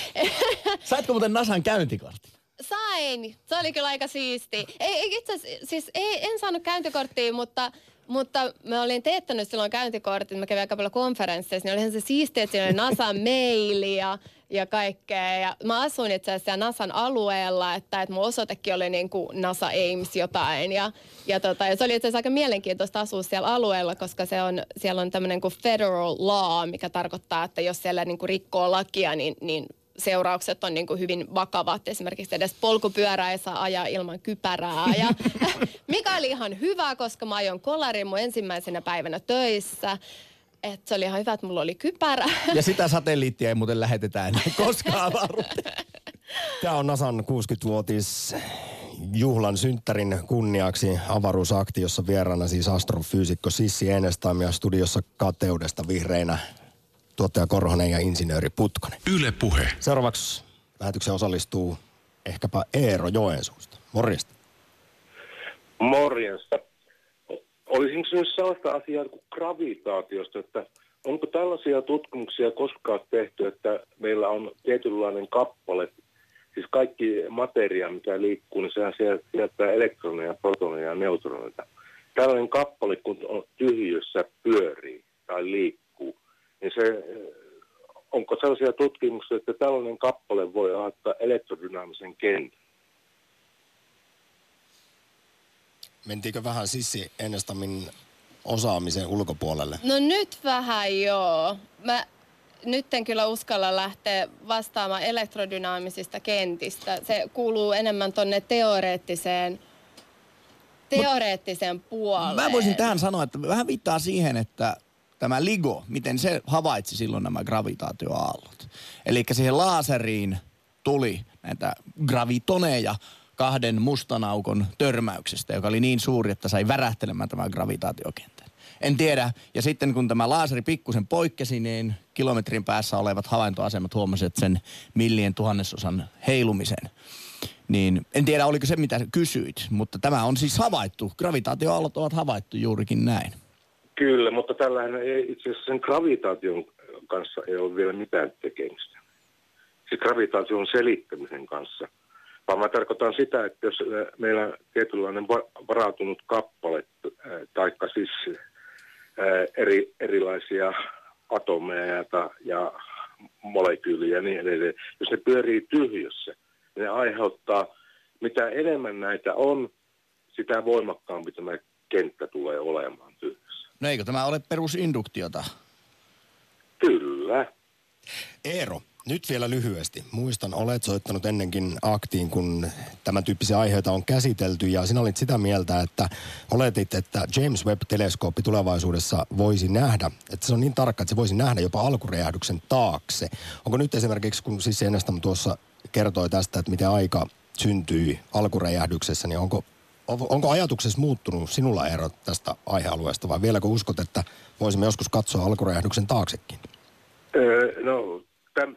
[laughs] Saitko muuten NASAn käyntikortin? Sain. Se oli kyllä aika siisti. Ei, itse siis ei, en saanut käyntikorttia, mutta, mutta mä olin teettänyt silloin käyntikortin. Mä kävin aika paljon konferensseissa, niin olihan se siistiä, että siinä oli NASAn [laughs] maili ja, ja kaikkea. Ja mä asuin itse asiassa NASAn alueella, että, että mun osoitekin oli niin kuin NASA Ames jotain. Ja, ja, tota, ja se oli itse asiassa aika mielenkiintoista asua siellä alueella, koska se on, siellä on tämmöinen kuin federal law, mikä tarkoittaa, että jos siellä niin kuin rikkoo lakia, niin, niin seuraukset on niin kuin hyvin vakavat. Esimerkiksi edes polkupyörää ei saa ajaa ilman kypärää. Ja, [laughs] mikä oli ihan hyvä, koska mä ajoin kolarin mun ensimmäisenä päivänä töissä. Et se oli ihan hyvä, että mulla oli kypärä. [laughs] Ja sitä satelliittia ei muuten lähetetä enää [laughs] koskaan avaruuteen. Tämä on Nasan 60-vuotis juhlan synttärin kunniaksi avaruusakti, jossa vieraana siis astrofyysikko Sissi Enestam ja studiossa kateudesta vihreinä tuottaja Korhonen ja insinööri Putkonen. Yle Puhe. Seuraavaksi lähetykseen osallistuu ehkäpä Eero Joensuusta. Morjesta. Morjesta. Olisin kysynyt sellaista asiaa kuin gravitaatiosta, että onko tällaisia tutkimuksia koskaan tehty, että meillä on tietynlainen kappale, siis kaikki materia, mitä liikkuu, niin sehän sieltä elektroneja, protoneja ja neutroneita. Tällainen kappale, kun on tyhjössä pyörii tai liikkuu niin se, onko sellaisia tutkimuksia, että tällainen kappale voi aiheuttaa elektrodynaamisen kentän? Mentiinkö vähän Sissi Enestamin osaamisen ulkopuolelle? No nyt vähän joo. Mä nyt en kyllä uskalla lähteä vastaamaan elektrodynaamisista kentistä. Se kuuluu enemmän tonne teoreettiseen teoreettiseen puoleen. Mä voisin tähän sanoa, että vähän viittaa siihen, että tämä LIGO, miten se havaitsi silloin nämä gravitaatioaallot. Eli siihen laaseriin tuli näitä gravitoneja kahden mustan aukon törmäyksestä, joka oli niin suuri, että sai värähtelemään tämän gravitaatiokentän. En tiedä. Ja sitten kun tämä laaseri pikkusen poikkesi, niin kilometrin päässä olevat havaintoasemat huomasivat sen millien tuhannesosan heilumisen. Niin en tiedä, oliko se mitä kysyit, mutta tämä on siis havaittu. Gravitaatioaallot ovat havaittu juurikin näin. Kyllä, mutta tällähän ei itse asiassa sen gravitaation kanssa ei ole vielä mitään tekemistä. Siis gravitaation selittämisen kanssa. Vaan mä tarkoitan sitä, että jos meillä tietynlainen varautunut kappale, taikka siis eri, erilaisia atomeja ja, ja molekyyliä ja niin edelleen, jos ne pyörii tyhjössä, niin ne aiheuttaa, mitä enemmän näitä on, sitä voimakkaampi tämä kenttä tulee olemaan tyhjössä. No eikö tämä ole perusinduktiota? Kyllä. Eero, nyt vielä lyhyesti. Muistan, olet soittanut ennenkin aktiin, kun tämän tyyppisiä aiheita on käsitelty ja sinä olit sitä mieltä, että oletit, että James Webb-teleskooppi tulevaisuudessa voisi nähdä, että se on niin tarkka, että se voisi nähdä jopa alkuräjähdyksen taakse. Onko nyt esimerkiksi, kun siis Enestam tuossa kertoi tästä, että miten aika syntyi alkuräjähdyksessä, niin onko, onko ajatuksessa muuttunut sinulla ero tästä aihealueesta vai vieläkö uskot, että voisimme joskus katsoa alkuräjähdyksen taaksekin? Öö, no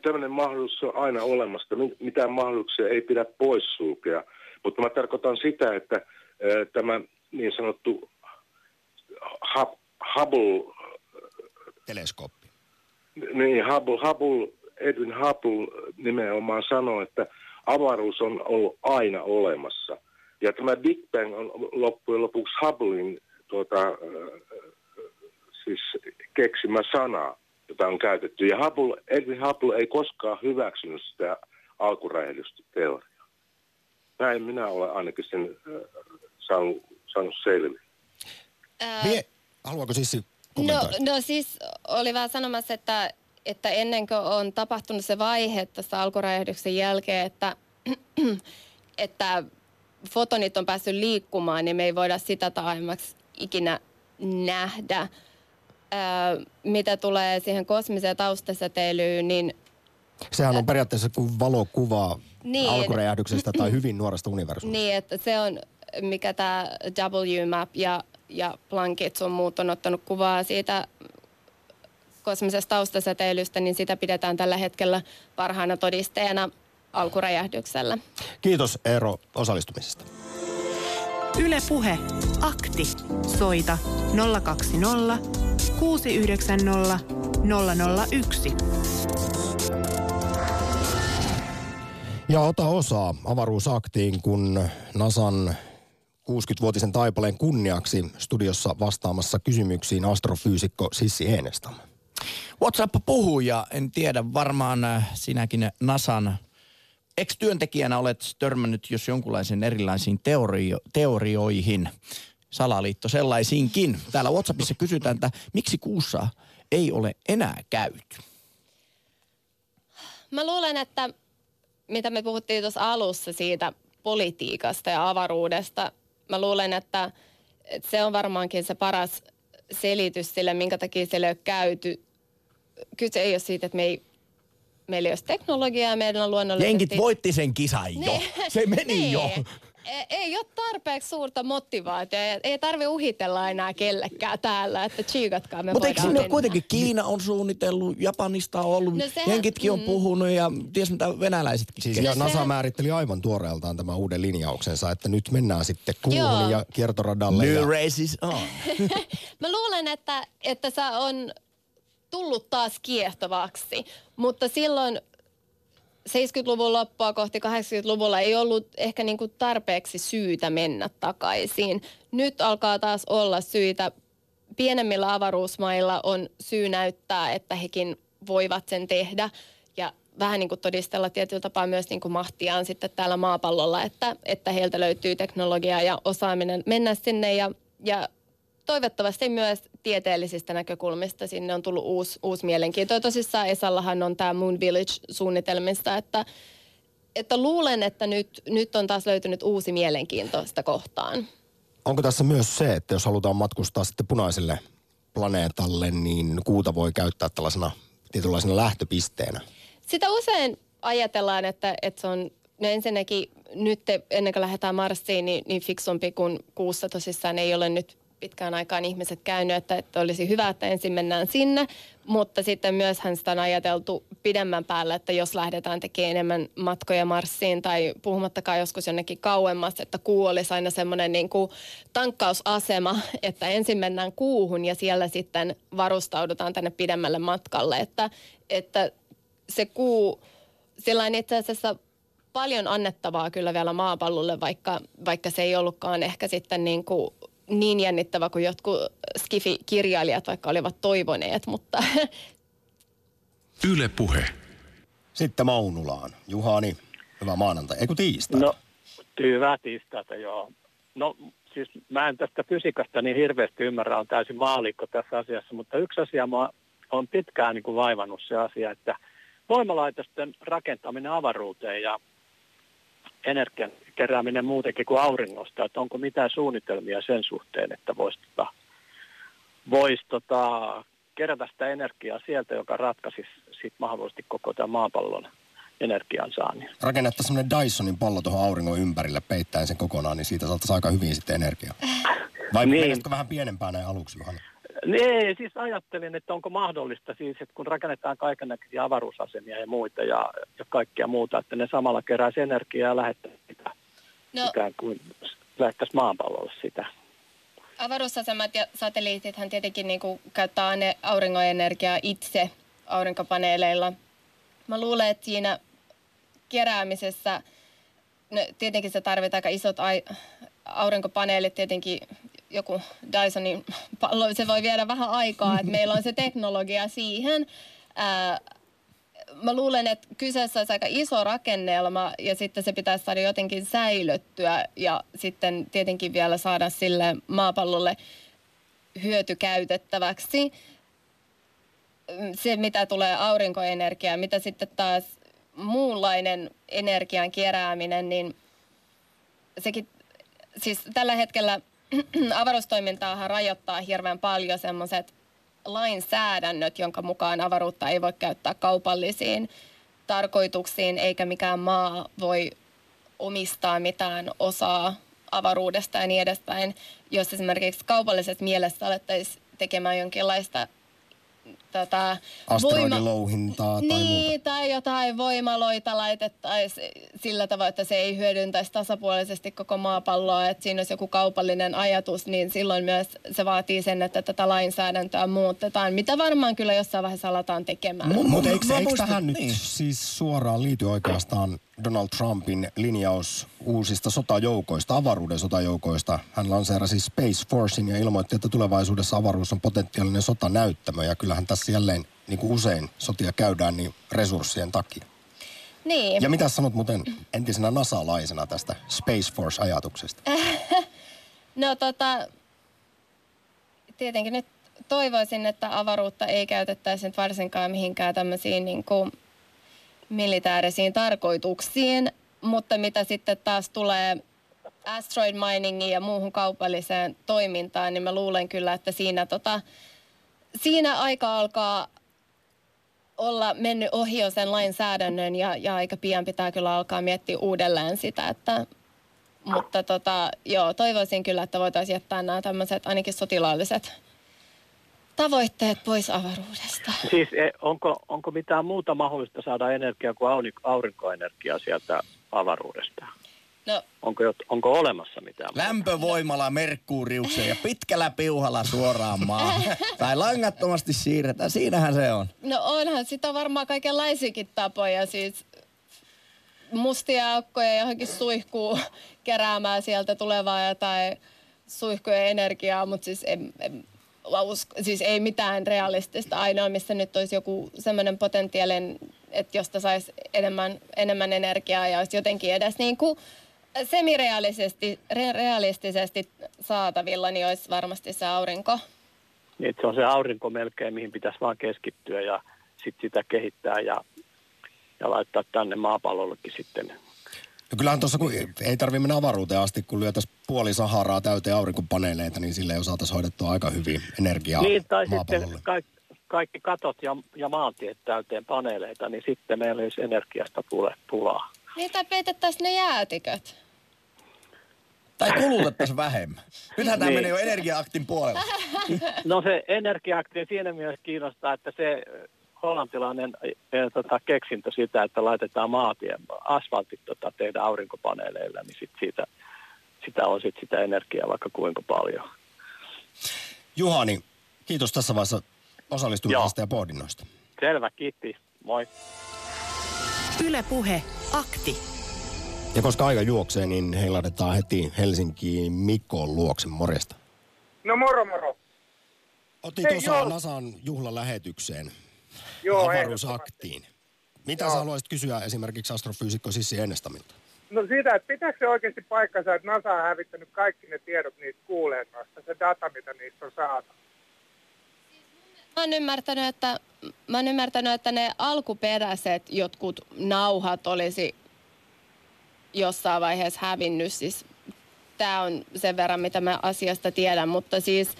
tämmöinen mahdollisuus on aina olemassa. Mitään mahdollisuuksia ei pidä poissulkea. Mutta mä tarkoitan sitä, että tämä niin sanottu Hubble... Teleskooppi. Niin, Hubble, Hubble, Edwin Hubble nimenomaan sanoi, että avaruus on ollut aina olemassa. Ja tämä Big Bang on loppujen lopuksi Hubblein tuota, siis keksimä sana jota on käytetty. Ja Hubble, Edwin Hubble ei koskaan hyväksynyt sitä alkuräjähdysteoriaa. Näin minä olen ainakin sen äh, saanut, saanut selville. Mie, haluaako siis no, no siis oli vähän sanomassa, että, että ennen kuin on tapahtunut se vaihe tässä alkuräjähdyksen jälkeen, että, [clears throat] että fotonit on päässyt liikkumaan, niin me ei voida sitä taaemmaksi ikinä nähdä mitä tulee siihen kosmiseen taustasäteilyyn, niin... Sehän on periaatteessa kuin valokuva niin, alkuräjähdyksestä tai [clears throat] hyvin nuoresta universumista. Niin, että se on, mikä tämä WMAP ja, ja Planckit on muut on ottanut kuvaa siitä kosmisesta taustasäteilystä, niin sitä pidetään tällä hetkellä parhaana todisteena alkuräjähdyksellä. Kiitos Eero osallistumisesta. Ylepuhe Akti. Soita 020 690 001. Ja ota osaa avaruusaktiin, kun NASAn 60-vuotisen taipaleen kunniaksi studiossa vastaamassa kysymyksiin astrofyysikko Sissi Eenestam. WhatsApp puhuu ja en tiedä, varmaan sinäkin NASAn ex-työntekijänä olet törmännyt jos jonkunlaisen erilaisiin teorio- teorioihin salaliitto sellaisiinkin. Täällä WhatsAppissa kysytään, että miksi kuussa ei ole enää käyty? Mä luulen, että mitä me puhuttiin tuossa alussa siitä politiikasta ja avaruudesta, mä luulen, että, että se on varmaankin se paras selitys sille, minkä takia siellä ei ole käyty. Kyse ei ole siitä, että me ei, meillä ei olisi teknologiaa, meidän on luonnollisesti... Jenkit voitti sen kisan jo. [laughs] Se meni ne. jo ei ole tarpeeksi suurta motivaatiota. Ei tarvi uhitella enää kellekään täällä, että tsiikatkaa me Mutta eikö sinne kuitenkin Kiina on suunnitellut, Japanista on ollut, no sehän, Jenkitkin on mm. puhunut ja ties mitä venäläisetkin. Siis ja NASA määritteli aivan tuoreeltaan tämän uuden linjauksensa, että nyt mennään sitten kuuhun ja kiertoradalle. New ja... races on. [laughs] Mä luulen, että, että se on tullut taas kiehtovaksi, mutta silloin 70-luvun loppua kohti 80-luvulla ei ollut ehkä niin kuin tarpeeksi syytä mennä takaisin. Nyt alkaa taas olla syitä. Pienemmillä avaruusmailla on syy näyttää, että hekin voivat sen tehdä ja vähän niin kuin todistella tietyllä tapaa myös niin kuin mahtiaan sitten täällä maapallolla, että, että heiltä löytyy teknologia ja osaaminen mennä sinne ja, ja toivottavasti myös tieteellisistä näkökulmista sinne on tullut uusi, uusi mielenkiinto. Ja tosissaan Esallahan on tämä Moon Village-suunnitelmista, että, että luulen, että nyt, nyt on taas löytynyt uusi mielenkiinto sitä kohtaan. Onko tässä myös se, että jos halutaan matkustaa sitten punaiselle planeetalle, niin kuuta voi käyttää tällaisena tietynlaisena lähtöpisteenä? Sitä usein ajatellaan, että, että se on no ensinnäkin nyt ennen kuin lähdetään Marsiin, niin, niin fiksumpi kuin kuussa tosissaan ei ole nyt pitkään aikaan ihmiset käynyt, että, että olisi hyvä, että ensin mennään sinne, mutta sitten myöshän sitä on ajateltu pidemmän päälle, että jos lähdetään tekemään enemmän matkoja Marsiin tai puhumattakaan joskus jonnekin kauemmas, että kuu olisi aina semmoinen niin kuin tankkausasema, [laughs] että ensin mennään kuuhun ja siellä sitten varustaudutaan tänne pidemmälle matkalle, että, että se kuu, sillä on itse asiassa paljon annettavaa kyllä vielä maapallolle, vaikka, vaikka se ei ollutkaan ehkä sitten niin kuin niin jännittävä kuin jotkut Skifi-kirjailijat vaikka olivat toivoneet, mutta... [laughs] Yle Puhe. Sitten Maunulaan. Juhani, hyvää maanantai. Eikö tiistaita? No, hyvää tiistaita, joo. No, siis mä en tästä fysiikasta niin hirveästi ymmärrä, on täysin maalikko tässä asiassa, mutta yksi asia mä on pitkään niin kuin vaivannut se asia, että voimalaitosten rakentaminen avaruuteen ja energian kerääminen muutenkin kuin auringosta, että onko mitään suunnitelmia sen suhteen, että voisi tota, vois, tota, kerätä sitä energiaa sieltä, joka ratkaisisi sit mahdollisesti koko tämän maapallon energiansaannin. Rakennettaisiin semmoinen Dysonin pallo tuohon auringon ympärille peittäen sen kokonaan, niin siitä saataisiin aika hyvin sitten energiaa. Vai [laughs] niin. vähän pienempää näin aluksi, Johanna? Niin, siis ajattelin, että onko mahdollista siis, että kun rakennetaan kaikenlaisia avaruusasemia ja muita ja, ja kaikkia muuta, että ne samalla keräisi energiaa ja lähettäisi sitä no. ikään kuin lähettäisi maapallolle sitä. Avaruusasemat ja satelliitithan tietenkin niin kuin käyttää ne auringoenergiaa itse aurinkopaneeleilla. Mä luulen, että siinä keräämisessä, no tietenkin se tarvitaan aika isot ai, aurinkopaneelit tietenkin joku Dysonin pallo, se voi viedä vähän aikaa, että meillä on se teknologia siihen. Ää, mä luulen, että kyseessä olisi aika iso rakennelma ja sitten se pitäisi saada jotenkin säilyttyä ja sitten tietenkin vielä saada sille maapallolle hyötykäytettäväksi. Se, mitä tulee aurinkoenergiaan, mitä sitten taas muunlainen energian kerääminen, niin sekin, siis tällä hetkellä [clears throat] avaruustoimintaahan rajoittaa hirveän paljon semmoiset lainsäädännöt, jonka mukaan avaruutta ei voi käyttää kaupallisiin tarkoituksiin, eikä mikään maa voi omistaa mitään osaa avaruudesta ja niin edespäin. Jos esimerkiksi kaupalliset mielessä alettaisiin tekemään jonkinlaista Asteroidilouhintaa voima- tai niin, muuta. tai jotain voimaloita laitettaisiin sillä tavalla, että se ei hyödyntäisi tasapuolisesti koko maapalloa, että siinä olisi joku kaupallinen ajatus, niin silloin myös se vaatii sen, että tätä lainsäädäntöä muutetaan, mitä varmaan kyllä jossain vaiheessa aletaan tekemään. Mutta eikö, eikö tähän niin. nyt siis suoraan liity oikeastaan Donald Trumpin linjaus uusista sotajoukoista, avaruuden sotajoukoista. Hän lanseerasi Space Forcein ja ilmoitti, että tulevaisuudessa avaruus on potentiaalinen sotanäyttämö. Ja kyllähän tässä jälleen, niin kuin usein sotia käydään, niin resurssien takia. Niin. Ja mitä sanot muuten entisenä NASA-laisena tästä Space Force-ajatuksesta? [laughs] no tota, tietenkin nyt toivoisin, että avaruutta ei käytettäisi nyt varsinkaan mihinkään tämmöisiin niin kuin militaarisiin tarkoituksiin, mutta mitä sitten taas tulee asteroid miningiin ja muuhun kaupalliseen toimintaan, niin mä luulen kyllä, että siinä, tota, siinä aika alkaa olla mennyt ohi jo sen lainsäädännön ja, ja aika pian pitää kyllä alkaa miettiä uudelleen sitä, että mutta tota, joo, toivoisin kyllä, että voitaisiin jättää nämä tämmöiset ainakin sotilaalliset tavoitteet pois avaruudesta. Siis e, onko, onko mitään muuta mahdollista saada energiaa kuin aurinkoenergiaa sieltä avaruudesta? No. Onko, onko olemassa mitään? Lämpövoimala Merkkuuriukseen ja pitkällä piuhalla suoraan maan. [laughs] tai langattomasti siirretään. Siinähän se on. No onhan sitä varmaan kaikenlaisiakin tapoja. Siis mustia aukkoja johonkin suihkuun keräämään sieltä tulevaa jotain suihkujen energiaa, mutta siis en, en, usko, siis ei mitään realistista. Ainoa, missä nyt olisi joku semmoinen potentiaalinen, että josta saisi enemmän, enemmän energiaa ja olisi jotenkin edes niin kuin semirealistisesti re, realistisesti saatavilla, niin olisi varmasti se aurinko. Niin, se on se aurinko melkein, mihin pitäisi vaan keskittyä ja sitten sitä kehittää ja, ja laittaa tänne maapallollekin sitten No kyllähän tuossa, kun ei tarvitse mennä avaruuteen asti, kun lyötäisiin puoli Saharaa täyteen aurinkopaneeleita, niin sille jo saataisiin hoidettua aika hyvin energiaa Niin, tai sitten kaikki, kaikki katot ja, ja maantiet täyteen paneeleita, niin sitten meillä olisi energiasta tule pulaa. Niin, tai peitettäisiin ne jäätiköt. Tai kulutettaisiin vähemmän. Nythän tämä Niin. menee jo energia-aktin puolella. [laughs] No se energiaakti siinä mielessä kiinnostaa, että se ö, hollantilainen ö, tota, keksintö sitä, että laitetaan maatien, asfaltit tota, teidän aurinkopaneeleilla, niin sit siitä, sitä on sit sitä energiaa vaikka kuinka paljon. Juhani, kiitos tässä vaiheessa osallistumisesta ja pohdinnoista. Selvä, kiitti. Moi. Yle Puhe, akti. Ja koska aika juoksee, niin heilahdetaan heti Helsinkiin Mikon luokse. Morjesta. No moro moro. Hei, tuossa joo. Nasan juhlalähetykseen Joo, avaruusaktiin. Mitä Joo. sä haluaisit kysyä esimerkiksi astrofyysikko Sissi Ennestamilta? No siitä, että pitääkö se oikeasti paikkansa, että NASA on hävittänyt kaikki ne tiedot niistä kuulennoista, se data, mitä niistä on saatu. Mä oon ymmärtänyt, että, mä oon ymmärtänyt, että ne alkuperäiset jotkut nauhat olisi jossain vaiheessa hävinnyt. Siis tämä on sen verran, mitä mä asiasta tiedän, mutta siis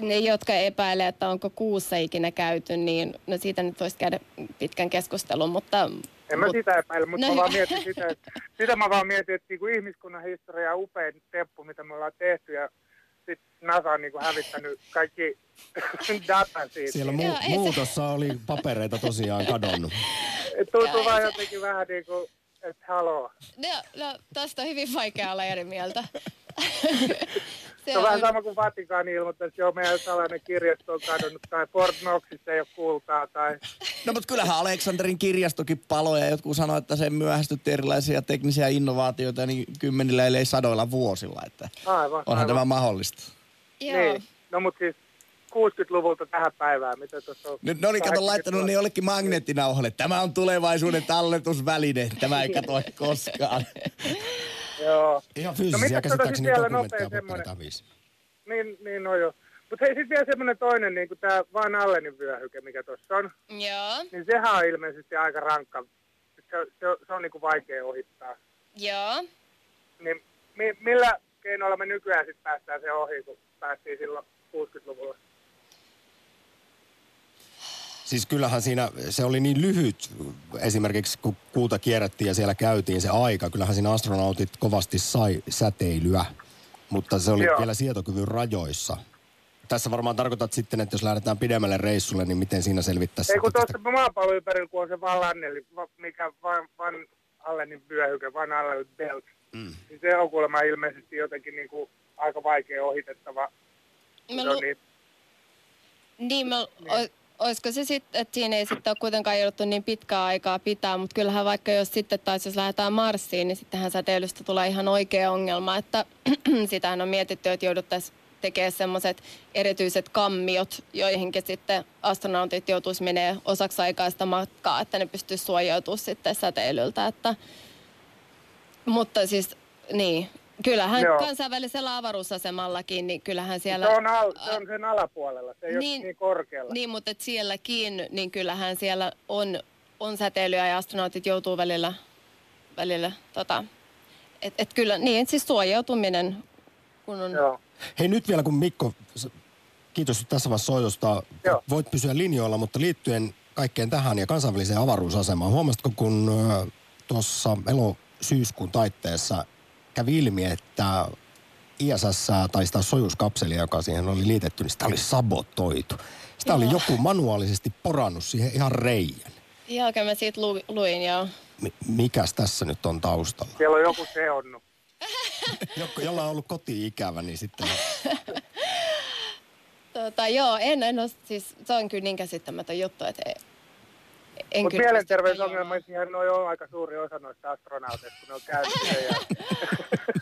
ne, jotka epäilee, että onko kuussa ikinä käyty, niin no siitä nyt voisi käydä pitkän keskustelun, mutta... En mä mut- sitä epäile, mutta No mä vaan mietin sitä, että, sitä mä vaan mietin, että niinku ihmiskunnan historia on upein temppu, mitä me ollaan tehty ja sitten NASA on niinku hävittänyt kaikki [laughs] datan siitä. Siellä Joo, mu- se- muutossa oli papereita tosiaan kadonnut. Tuntuu Joo, vaan se- jotenkin vähän niin kuin, että haloo. No, no, tästä on hyvin vaikea olla eri mieltä. [laughs] Se on vähän sama kuin Vatikaani ilmoittaa, että joo, meidän salainen kirjasto on kadonnut, tai Fort Knoxissa ei ole kultaa, tai... No mutta kyllähän Aleksanterin kirjastokin paloi ja jotkut sanoi, että se myöhästytti erilaisia teknisiä innovaatioita niin kymmenillä ellei sadoilla vuosilla. Että Aivan, onhan aivan. tämä mahdollista. Joo. Niin. No mutta siis 60-luvulta tähän päivään, mitä tuossa on... Nyt ne oli kato laittanut niin jollekin magneettinauhalle. Tämä on tulevaisuuden talletusväline. Tämä ei katoa [laughs] koskaan. Joo. Ihan No fyysisiä mitä tota käsittääkseni sit vielä dokumentteja semmoinen-. Niin, niin no joo. Mutta hei, sitten vielä semmoinen toinen, niin kuin tämä Van Allenin vyöhyke, mikä tuossa on, Joo, niin sehän on ilmeisesti aika rankka. Se, se, on- se on niin kuin vaikea ohittaa. joo. Niin mi, millä keinoilla me nykyään sitten päästään se ohi, kun päästiin silloin 60-luvulla? Siis kyllähän siinä, se oli niin lyhyt esimerkiksi kun kuuta kierrättiin ja siellä käytiin se aika. Kyllähän siinä astronautit kovasti sai säteilyä, mutta se oli Joo. vielä sietokyvyn rajoissa. Tässä varmaan tarkoitat sitten, että jos lähdetään pidemmälle reissulle, niin miten siinä selvittäisiin? Ei kun tuossa maapallon ympärillä, kun on se Van Alleni, va- mikä Van, Van Allenin vyöhyke, Van Allenin belt, Mm. niin se on kuulemma ilmeisesti jotenkin niin kuin aika vaikea ohitettava. kun Mä se on lu- niin, Niin, mä, o, olisiko se sitten, että siinä ei sitten ole kuitenkaan jouduttu niin pitkää aikaa pitää, mutta kyllähän vaikka jos sitten taas jos lähdetään Marsiin, niin sittenhän säteilystä tulee ihan oikea ongelma, että [clears throat] sitähän on mietitty, että jouduttaisiin tekemään semmoiset erityiset kammiot, joihinkin sitten astronautit joutuisi menee osaksi aikaista matkaa, että ne pystyisi suojautumaan sitten säteilyltä, että mutta siis niin, kyllähän Joo. kansainvälisellä avaruusasemallakin, niin kyllähän siellä... se, on al, se on sen alapuolella, se ei niin, ole niin korkealla. Niin, mutta et sielläkin, niin kyllähän siellä on, on säteilyä ja astronautit joutuu välillä, välillä tota, et, et kyllä, niin siis suojautuminen, kun on... Joo. Hei nyt vielä kun Mikko, kiitos tässä vaiheessa soitosta, Joo. voit pysyä linjoilla, mutta liittyen kaikkeen tähän ja kansainväliseen avaruusasemaan, huomasitko kun tuossa elo-syyskuun taitteessa kävi ilmi, että ISS tai sitä Sojus-kapselia, joka siihen oli liitetty, niin sitä oli sabotoitu. Sitä oli Joo. joku manuaalisesti porannut siihen ihan reijän. Joo, kyllä mä siitä lu, luin, joo. Mi- mikäs tässä nyt on taustalla? Siellä on joku seonnut. [laughs] Jokko, jolla on ollut koti-ikävä, niin sitten... [laughs] Tota, joo, en, en ole, siis se on kyllä niin käsittämätön juttu, että Mutta mielenterveysongelmaisiahan noin on aika suuri osa noista astronauteista, kun ne on käynyt. Ja... [laughs]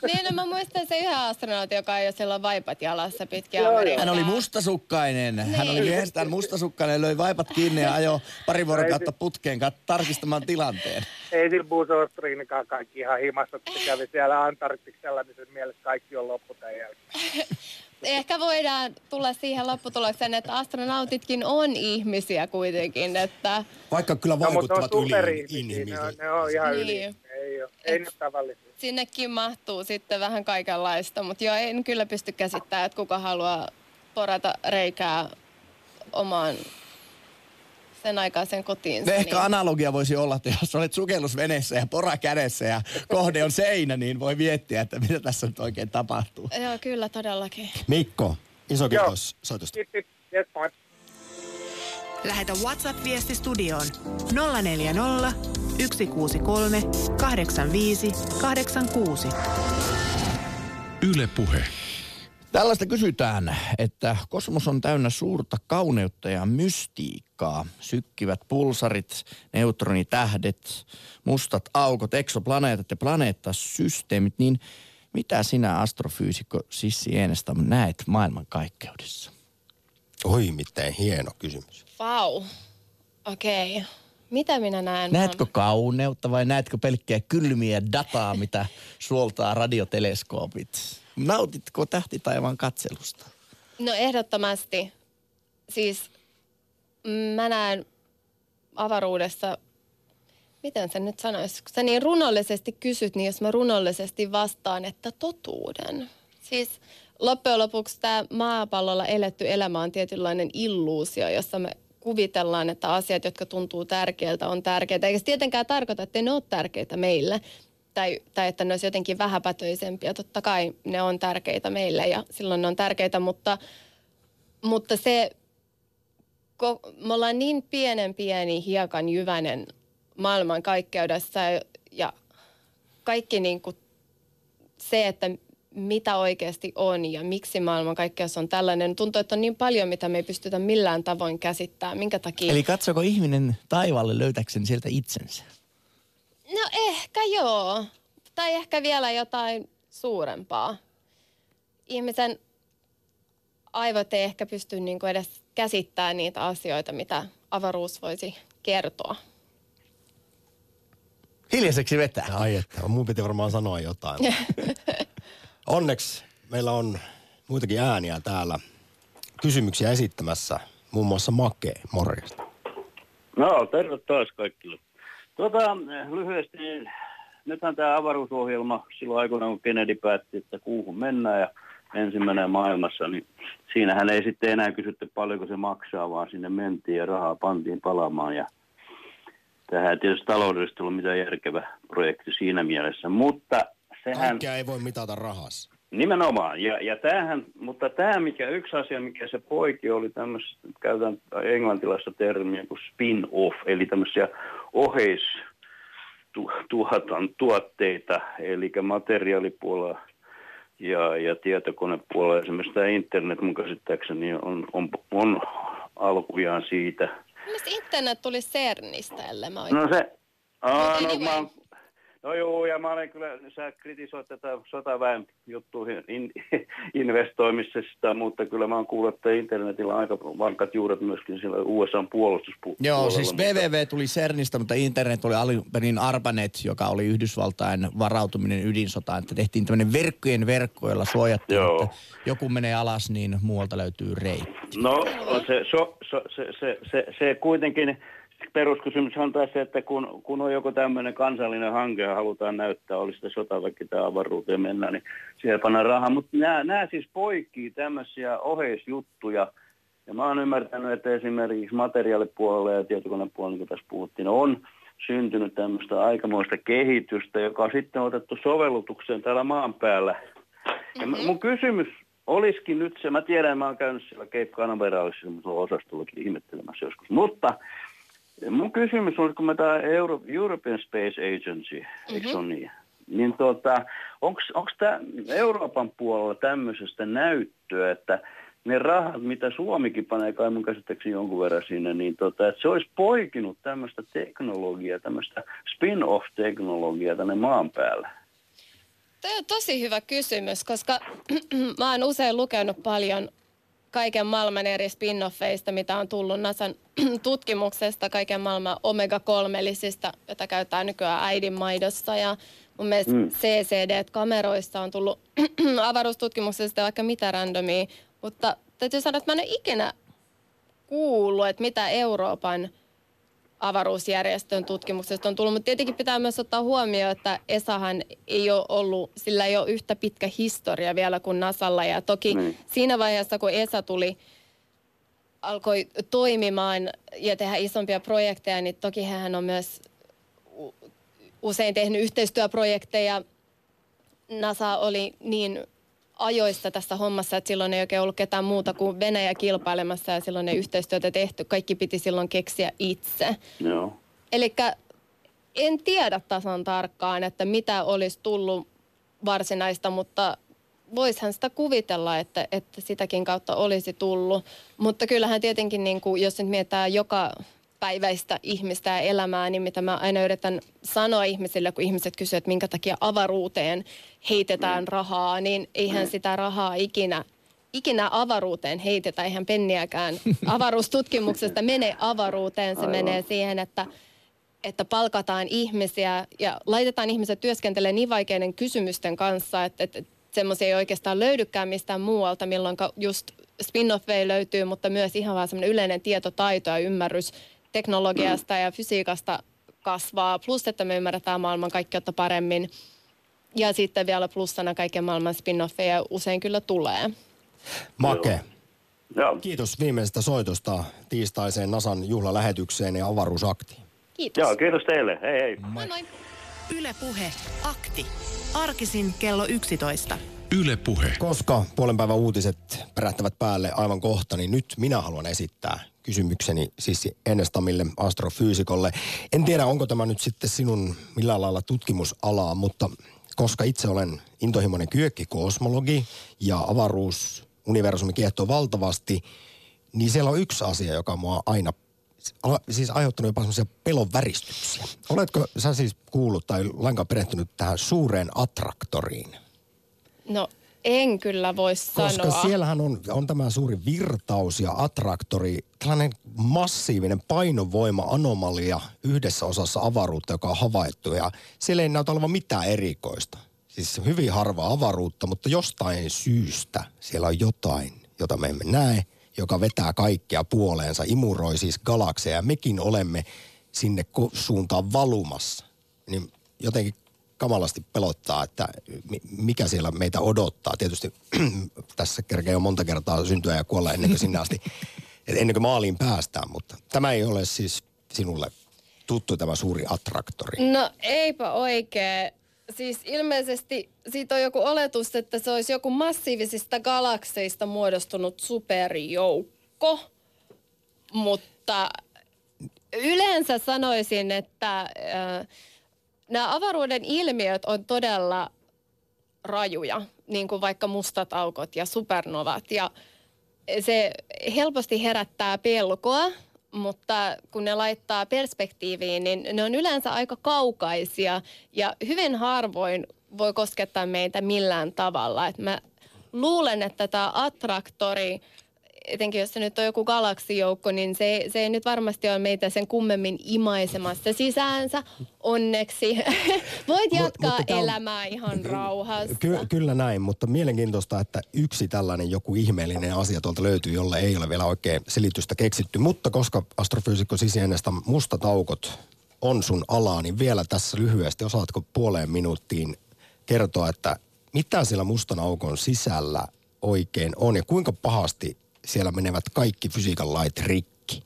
Niin, no mä muistan se yhä astronautti, joka ei ole silloin vaipat jalassa joo. Amerikkaa. Hän oli mustasukkainen. Hän oli Niin. miehestään mustasukkainen, löi vaipat kiinni ja ajoi pari vuorokautta putkeen kat- tarkistamaan tilanteen. Ei sillä Buzz Aldrinikaan kaikki ihan himassa, kun se kävi siellä Antarktiksella, niin sen mielestä kaikki on loppu tämän jälkeen. [laughs] Ehkä voidaan tulla siihen lopputulokseen, että astronautitkin on ihmisiä kuitenkin, että Vaikka kyllä No, mutta ne on vaikuttavat yli superihmisiä, ne on, ne on ihan yli. Niin. Ei, ole, ei ole tavallisia. sinnekin mahtuu sitten vähän kaikenlaista. Mutta joo, en kyllä pysty käsittämään, että kuka haluaa porata reikää omaan sen aikaisen kotiin. Ne ehkä analogia voisi olla, että jos olet sukellusveneessä ja pora kädessä ja kohde on seinä, niin voi miettiä, että mitä tässä nyt oikein tapahtuu. Joo, kyllä todellakin. Mikko, iso kiitos soitosta. Yes. Lähetä WhatsApp-viesti studioon 040 163 85 86. Yle Puhe. Tällaista kysytään, että kosmos on täynnä suurta kauneutta ja mystiikkaa. Sykkivät pulsarit, neutronitähdet, mustat aukot, eksoplaneetat ja planeettasysteemit, niin mitä sinä astrofyysikko Sissi Eenestä näet maailmankaikkeudessa? Oi, miten hieno kysymys. Vau. Okei. Okay. Mitä minä näen? Näetkö kauneutta vai näetkö pelkkää kylmiä dataa, mitä suoltaa radioteleskoopit? Nautitko tähtitaivaan katselusta? No ehdottomasti. Siis mä näen avaruudessa, miten sen nyt sanoisi, kun sä niin runollisesti kysyt, niin jos mä runollisesti vastaan, että totuuden. Siis loppujen lopuksi tämä maapallolla eletty elämä on tietynlainen illuusio, jossa me kuvitellaan, että asiat, jotka tuntuu tärkeiltä, on tärkeitä. Eikä se tietenkään tarkoita, että ne ole tärkeitä meille tai, tai että ne olisi jotenkin vähäpätöisempiä. Totta kai ne on tärkeitä meille ja silloin ne on tärkeitä, mutta, mutta se, me ollaan niin pienen pieni hiekan jyvänen maailman kaikkeudessa ja kaikki niin kuin se, että mitä oikeasti on ja miksi maailmankaikkeus on tällainen. Tuntuu, että on niin paljon, mitä me ei pystytä millään tavoin käsittämään. Minkä takia? Eli katsoko ihminen taivaalle löytäkseen sieltä itsensä? No ehkä joo. Tai ehkä vielä jotain suurempaa. Ihmisen aivot ei ehkä pysty niin kuin edes käsittämään niitä asioita, mitä avaruus voisi kertoa. Hiljaiseksi vetää. Ai että, mun piti varmaan sanoa jotain. [laughs] Onneksi meillä on muitakin ääniä täällä kysymyksiä esittämässä. Muun muassa Make, morjesta. No, terve taas kaikille. Tuota, lyhyesti, niin nythän tämä avaruusohjelma silloin aikoinaan, kun Kennedy päätti, että kuuhun mennään ja ensimmäinen maailmassa, niin siinähän ei sitten enää kysytty paljonko se maksaa, vaan sinne mentiin ja rahaa pantiin palaamaan ja tähän ei tietysti taloudellisesti ollut mitään järkevä projekti siinä mielessä, mutta sehän... Kaikkea ei voi mitata rahassa. Nimenomaan. Ja, ja tämähän, mutta tämä mikä yksi asia, mikä se poiki oli tämmöistä, käytän englantilaista termiä kuin spin-off, eli tämmöisiä oheis tuotan tuotteita, eli materiaalipuolella ja, ja tietokonepuolella. Esimerkiksi tämä internet mun käsittääkseni on, on, on alkujaan siitä. Mielestäni internet tuli CERNistä, ellei mä No se, aa, no, anyway. mä oon No joo, ja mä olen kyllä, sä kritisoit tätä sotaväen juttuihin in, investoimisesta, mutta kyllä mä oon kuullut, että internetillä on aika vankat juuret myöskin siellä USA puolustuspuolella. Joo, siis VVV tuli CERNistä, mutta internet oli alun perin ARPANET, joka oli Yhdysvaltain varautuminen ydinsotaan, että tehtiin tämmöinen verkkojen verkko, jolla suojattiin, joo. että joku menee alas, niin muualta löytyy reitti. No, se, so, so, se, se, se, se kuitenkin peruskysymys on tässä, että kun, kun on joku tämmöinen kansallinen hanke ja halutaan näyttää, oli sitä sotaväki tai avaruuteen mennään, niin siellä pannaan rahaa. Mutta nämä, nämä siis poikii tämmöisiä oheisjuttuja. Ja mä oon ymmärtänyt, että esimerkiksi materiaalipuolella ja tietokonepuolella, niin kuin tässä puhuttiin, on syntynyt tämmöistä aikamoista kehitystä, joka on sitten otettu sovellutukseen täällä maan päällä. Ja mm-hmm. mun kysymys olisikin nyt se, mä tiedän, mä oon käynyt siellä Cape Canaveralissa osastollakin ihmettelemässä joskus, mutta Mun kysymys on, kun me tämä Euro, European Space Agency, mm-hmm. eikö ole niin? Niin tota, onko tämä Euroopan puolella tämmöisestä näyttöä, että ne rahat, mitä Suomikin panee kai mun käsittääkseni jonkun verran sinne, niin tota, että se olisi poikinut tämmöistä teknologiaa, tämmöistä spin-off-teknologiaa tänne maan päälle? Tämä on tosi hyvä kysymys, koska [clears throat] mä oon usein lukenut paljon kaiken maailman eri spin-offeista, mitä on tullut NASAn [clears throat] tutkimuksesta, kaiken maailman omega-3-lisistä, jota käytetään nykyään äidinmaidossa. Ja mun mielestä mm. CCD-kameroista on tullut [clears throat] avaruustutkimuksesta vaikka mitä randomia. Mutta täytyy sanoa, että mä en ole ikinä kuullut, että mitä Euroopan – avaruusjärjestön tutkimuksesta on tullut, mutta tietenkin pitää myös ottaa huomioon, että ESAhan ei ole ollut, sillä ei ole yhtä pitkä historia vielä kuin NASalla ja toki mm. siinä vaiheessa, kun ESA tuli alkoi toimimaan ja tehdä isompia projekteja, niin toki hän on myös usein tehnyt yhteistyöprojekteja. NASA oli niin ajoista tässä hommassa, että silloin ei oikein ollut ketään muuta kuin Venäjä kilpailemassa ja silloin ei yhteistyötä tehty. Kaikki piti silloin keksiä itse. Joo. Eli en tiedä tasan tarkkaan, että mitä olisi tullut varsinaista, mutta voishan sitä kuvitella, että, että sitäkin kautta olisi tullut. Mutta kyllähän tietenkin, niin kuin, jos nyt mietitään joka päiväistä ihmistä ja elämää, niin mitä mä aina yritän sanoa ihmisille, kun ihmiset kysyvät, että minkä takia avaruuteen heitetään rahaa, niin eihän sitä rahaa ikinä ikinä avaruuteen heitetä, eihän penniäkään [laughs] avaruustutkimuksesta mene avaruuteen. Se Aivan. menee siihen, että, että palkataan ihmisiä ja laitetaan ihmiset työskentelemään niin vaikeiden kysymysten kanssa, että, että semmoisia ei oikeastaan löydykään mistään muualta, milloin just spin löytyy, mutta myös ihan vaan semmoinen yleinen tietotaito ja ymmärrys teknologiasta ja fysiikasta kasvaa. Plus, että me ymmärretään maailman kaikkeutta paremmin. Ja sitten vielä plussana kaiken maailman spin-offeja usein kyllä tulee. Make. Joo. Kiitos viimeisestä soitosta tiistaiseen Nasan juhlalähetykseen ja avaruusaktiin. Kiitos. Joo, kiitos teille. Hei hei. Moi moi. Yle Puhe. Akti. Arkisin kello 11. Yle Puhe. Koska puolen päivän uutiset pärähtävät päälle aivan kohta, niin nyt minä haluan esittää kysymykseni siis Enestamille, astrofyysikolle. En tiedä, onko tämä nyt sitten sinun millään lailla tutkimusalaa, mutta koska itse olen intohimoinen kyökkikosmologi ja avaruus, universumi kiehtoo valtavasti, niin siellä on yksi asia, joka mua aina siis aiheuttanut jopa semmoisia pelon väristyksiä. Oletko sä siis kuullut tai lainkaan perehtynyt tähän suureen attraktoriin? No en kyllä voi sanoa. Koska siellähän on, on tämä suuri virtaus ja attraktori, tällainen massiivinen painovoima-anomalia yhdessä osassa avaruutta, joka on havaittu. Ja siellä ei näytä olevan mitään erikoista. Siis hyvin harva avaruutta, mutta jostain syystä siellä on jotain, jota me emme näe, joka vetää kaikkea puoleensa, imuroi siis galakseja. Mekin olemme sinne suuntaan valumassa. Niin jotenkin kamalasti pelottaa, että mikä siellä meitä odottaa. Tietysti [clears throat] tässä kerkeä jo monta kertaa syntyä ja kuolla ennen kuin sinne asti, [laughs] ennen kuin maaliin päästään, mutta tämä ei ole siis sinulle tuttu tämä suuri attraktori. No eipä oikein. Siis ilmeisesti siitä on joku oletus, että se olisi joku massiivisista galakseista muodostunut superjoukko, mutta yleensä sanoisin, että... Äh, nämä avaruuden ilmiöt on todella rajuja, niin kuin vaikka mustat aukot ja supernovat. Ja se helposti herättää pelkoa, mutta kun ne laittaa perspektiiviin, niin ne on yleensä aika kaukaisia ja hyvin harvoin voi koskettaa meitä millään tavalla. Et mä luulen, että tämä attraktori etenkin jos se nyt on joku galaksijoukko, niin se, se ei nyt varmasti ole meitä sen kummemmin imaisemassa sisäänsä. Onneksi. [laughs] Voit jatkaa M- elämää ihan rauhassa. Ky- kyllä näin, mutta mielenkiintoista, että yksi tällainen joku ihmeellinen asia tuolta löytyy, jolle ei ole vielä oikein selitystä keksitty. Mutta koska astrofyysikko Sisienestä mustat aukot on sun alaa, niin vielä tässä lyhyesti, osaatko puoleen minuuttiin kertoa, että mitä siellä mustan aukon sisällä oikein on ja kuinka pahasti siellä menevät kaikki fysiikan lait rikki.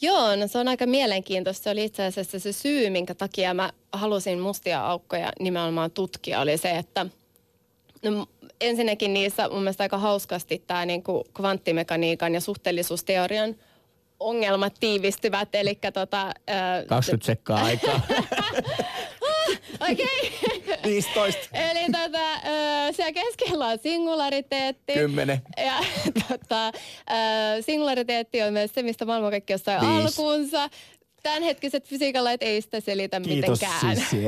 Joo, no se on aika mielenkiintoista. Se oli itse asiassa se syy, minkä takia mä halusin mustia aukkoja nimenomaan tutkia, oli se, että no, ensinnäkin niissä mun mielestä aika hauskasti tämä niin kvanttimekaniikan ja suhteellisuusteorian ongelmat tiivistyvät, eli tota... Ää, 20 sekkaa aikaa. [laughs] Okei. Okay. 15. [laughs] Eli tota, siellä keskellä on singulariteetti. 10. Ja [laughs] tota, singulariteetti on myös se, mistä maailmankaikkeus sai alkuunsa. Tämänhetkiset fysiikalait ei sitä selitä Kiitos mitenkään. Kiitos Sissi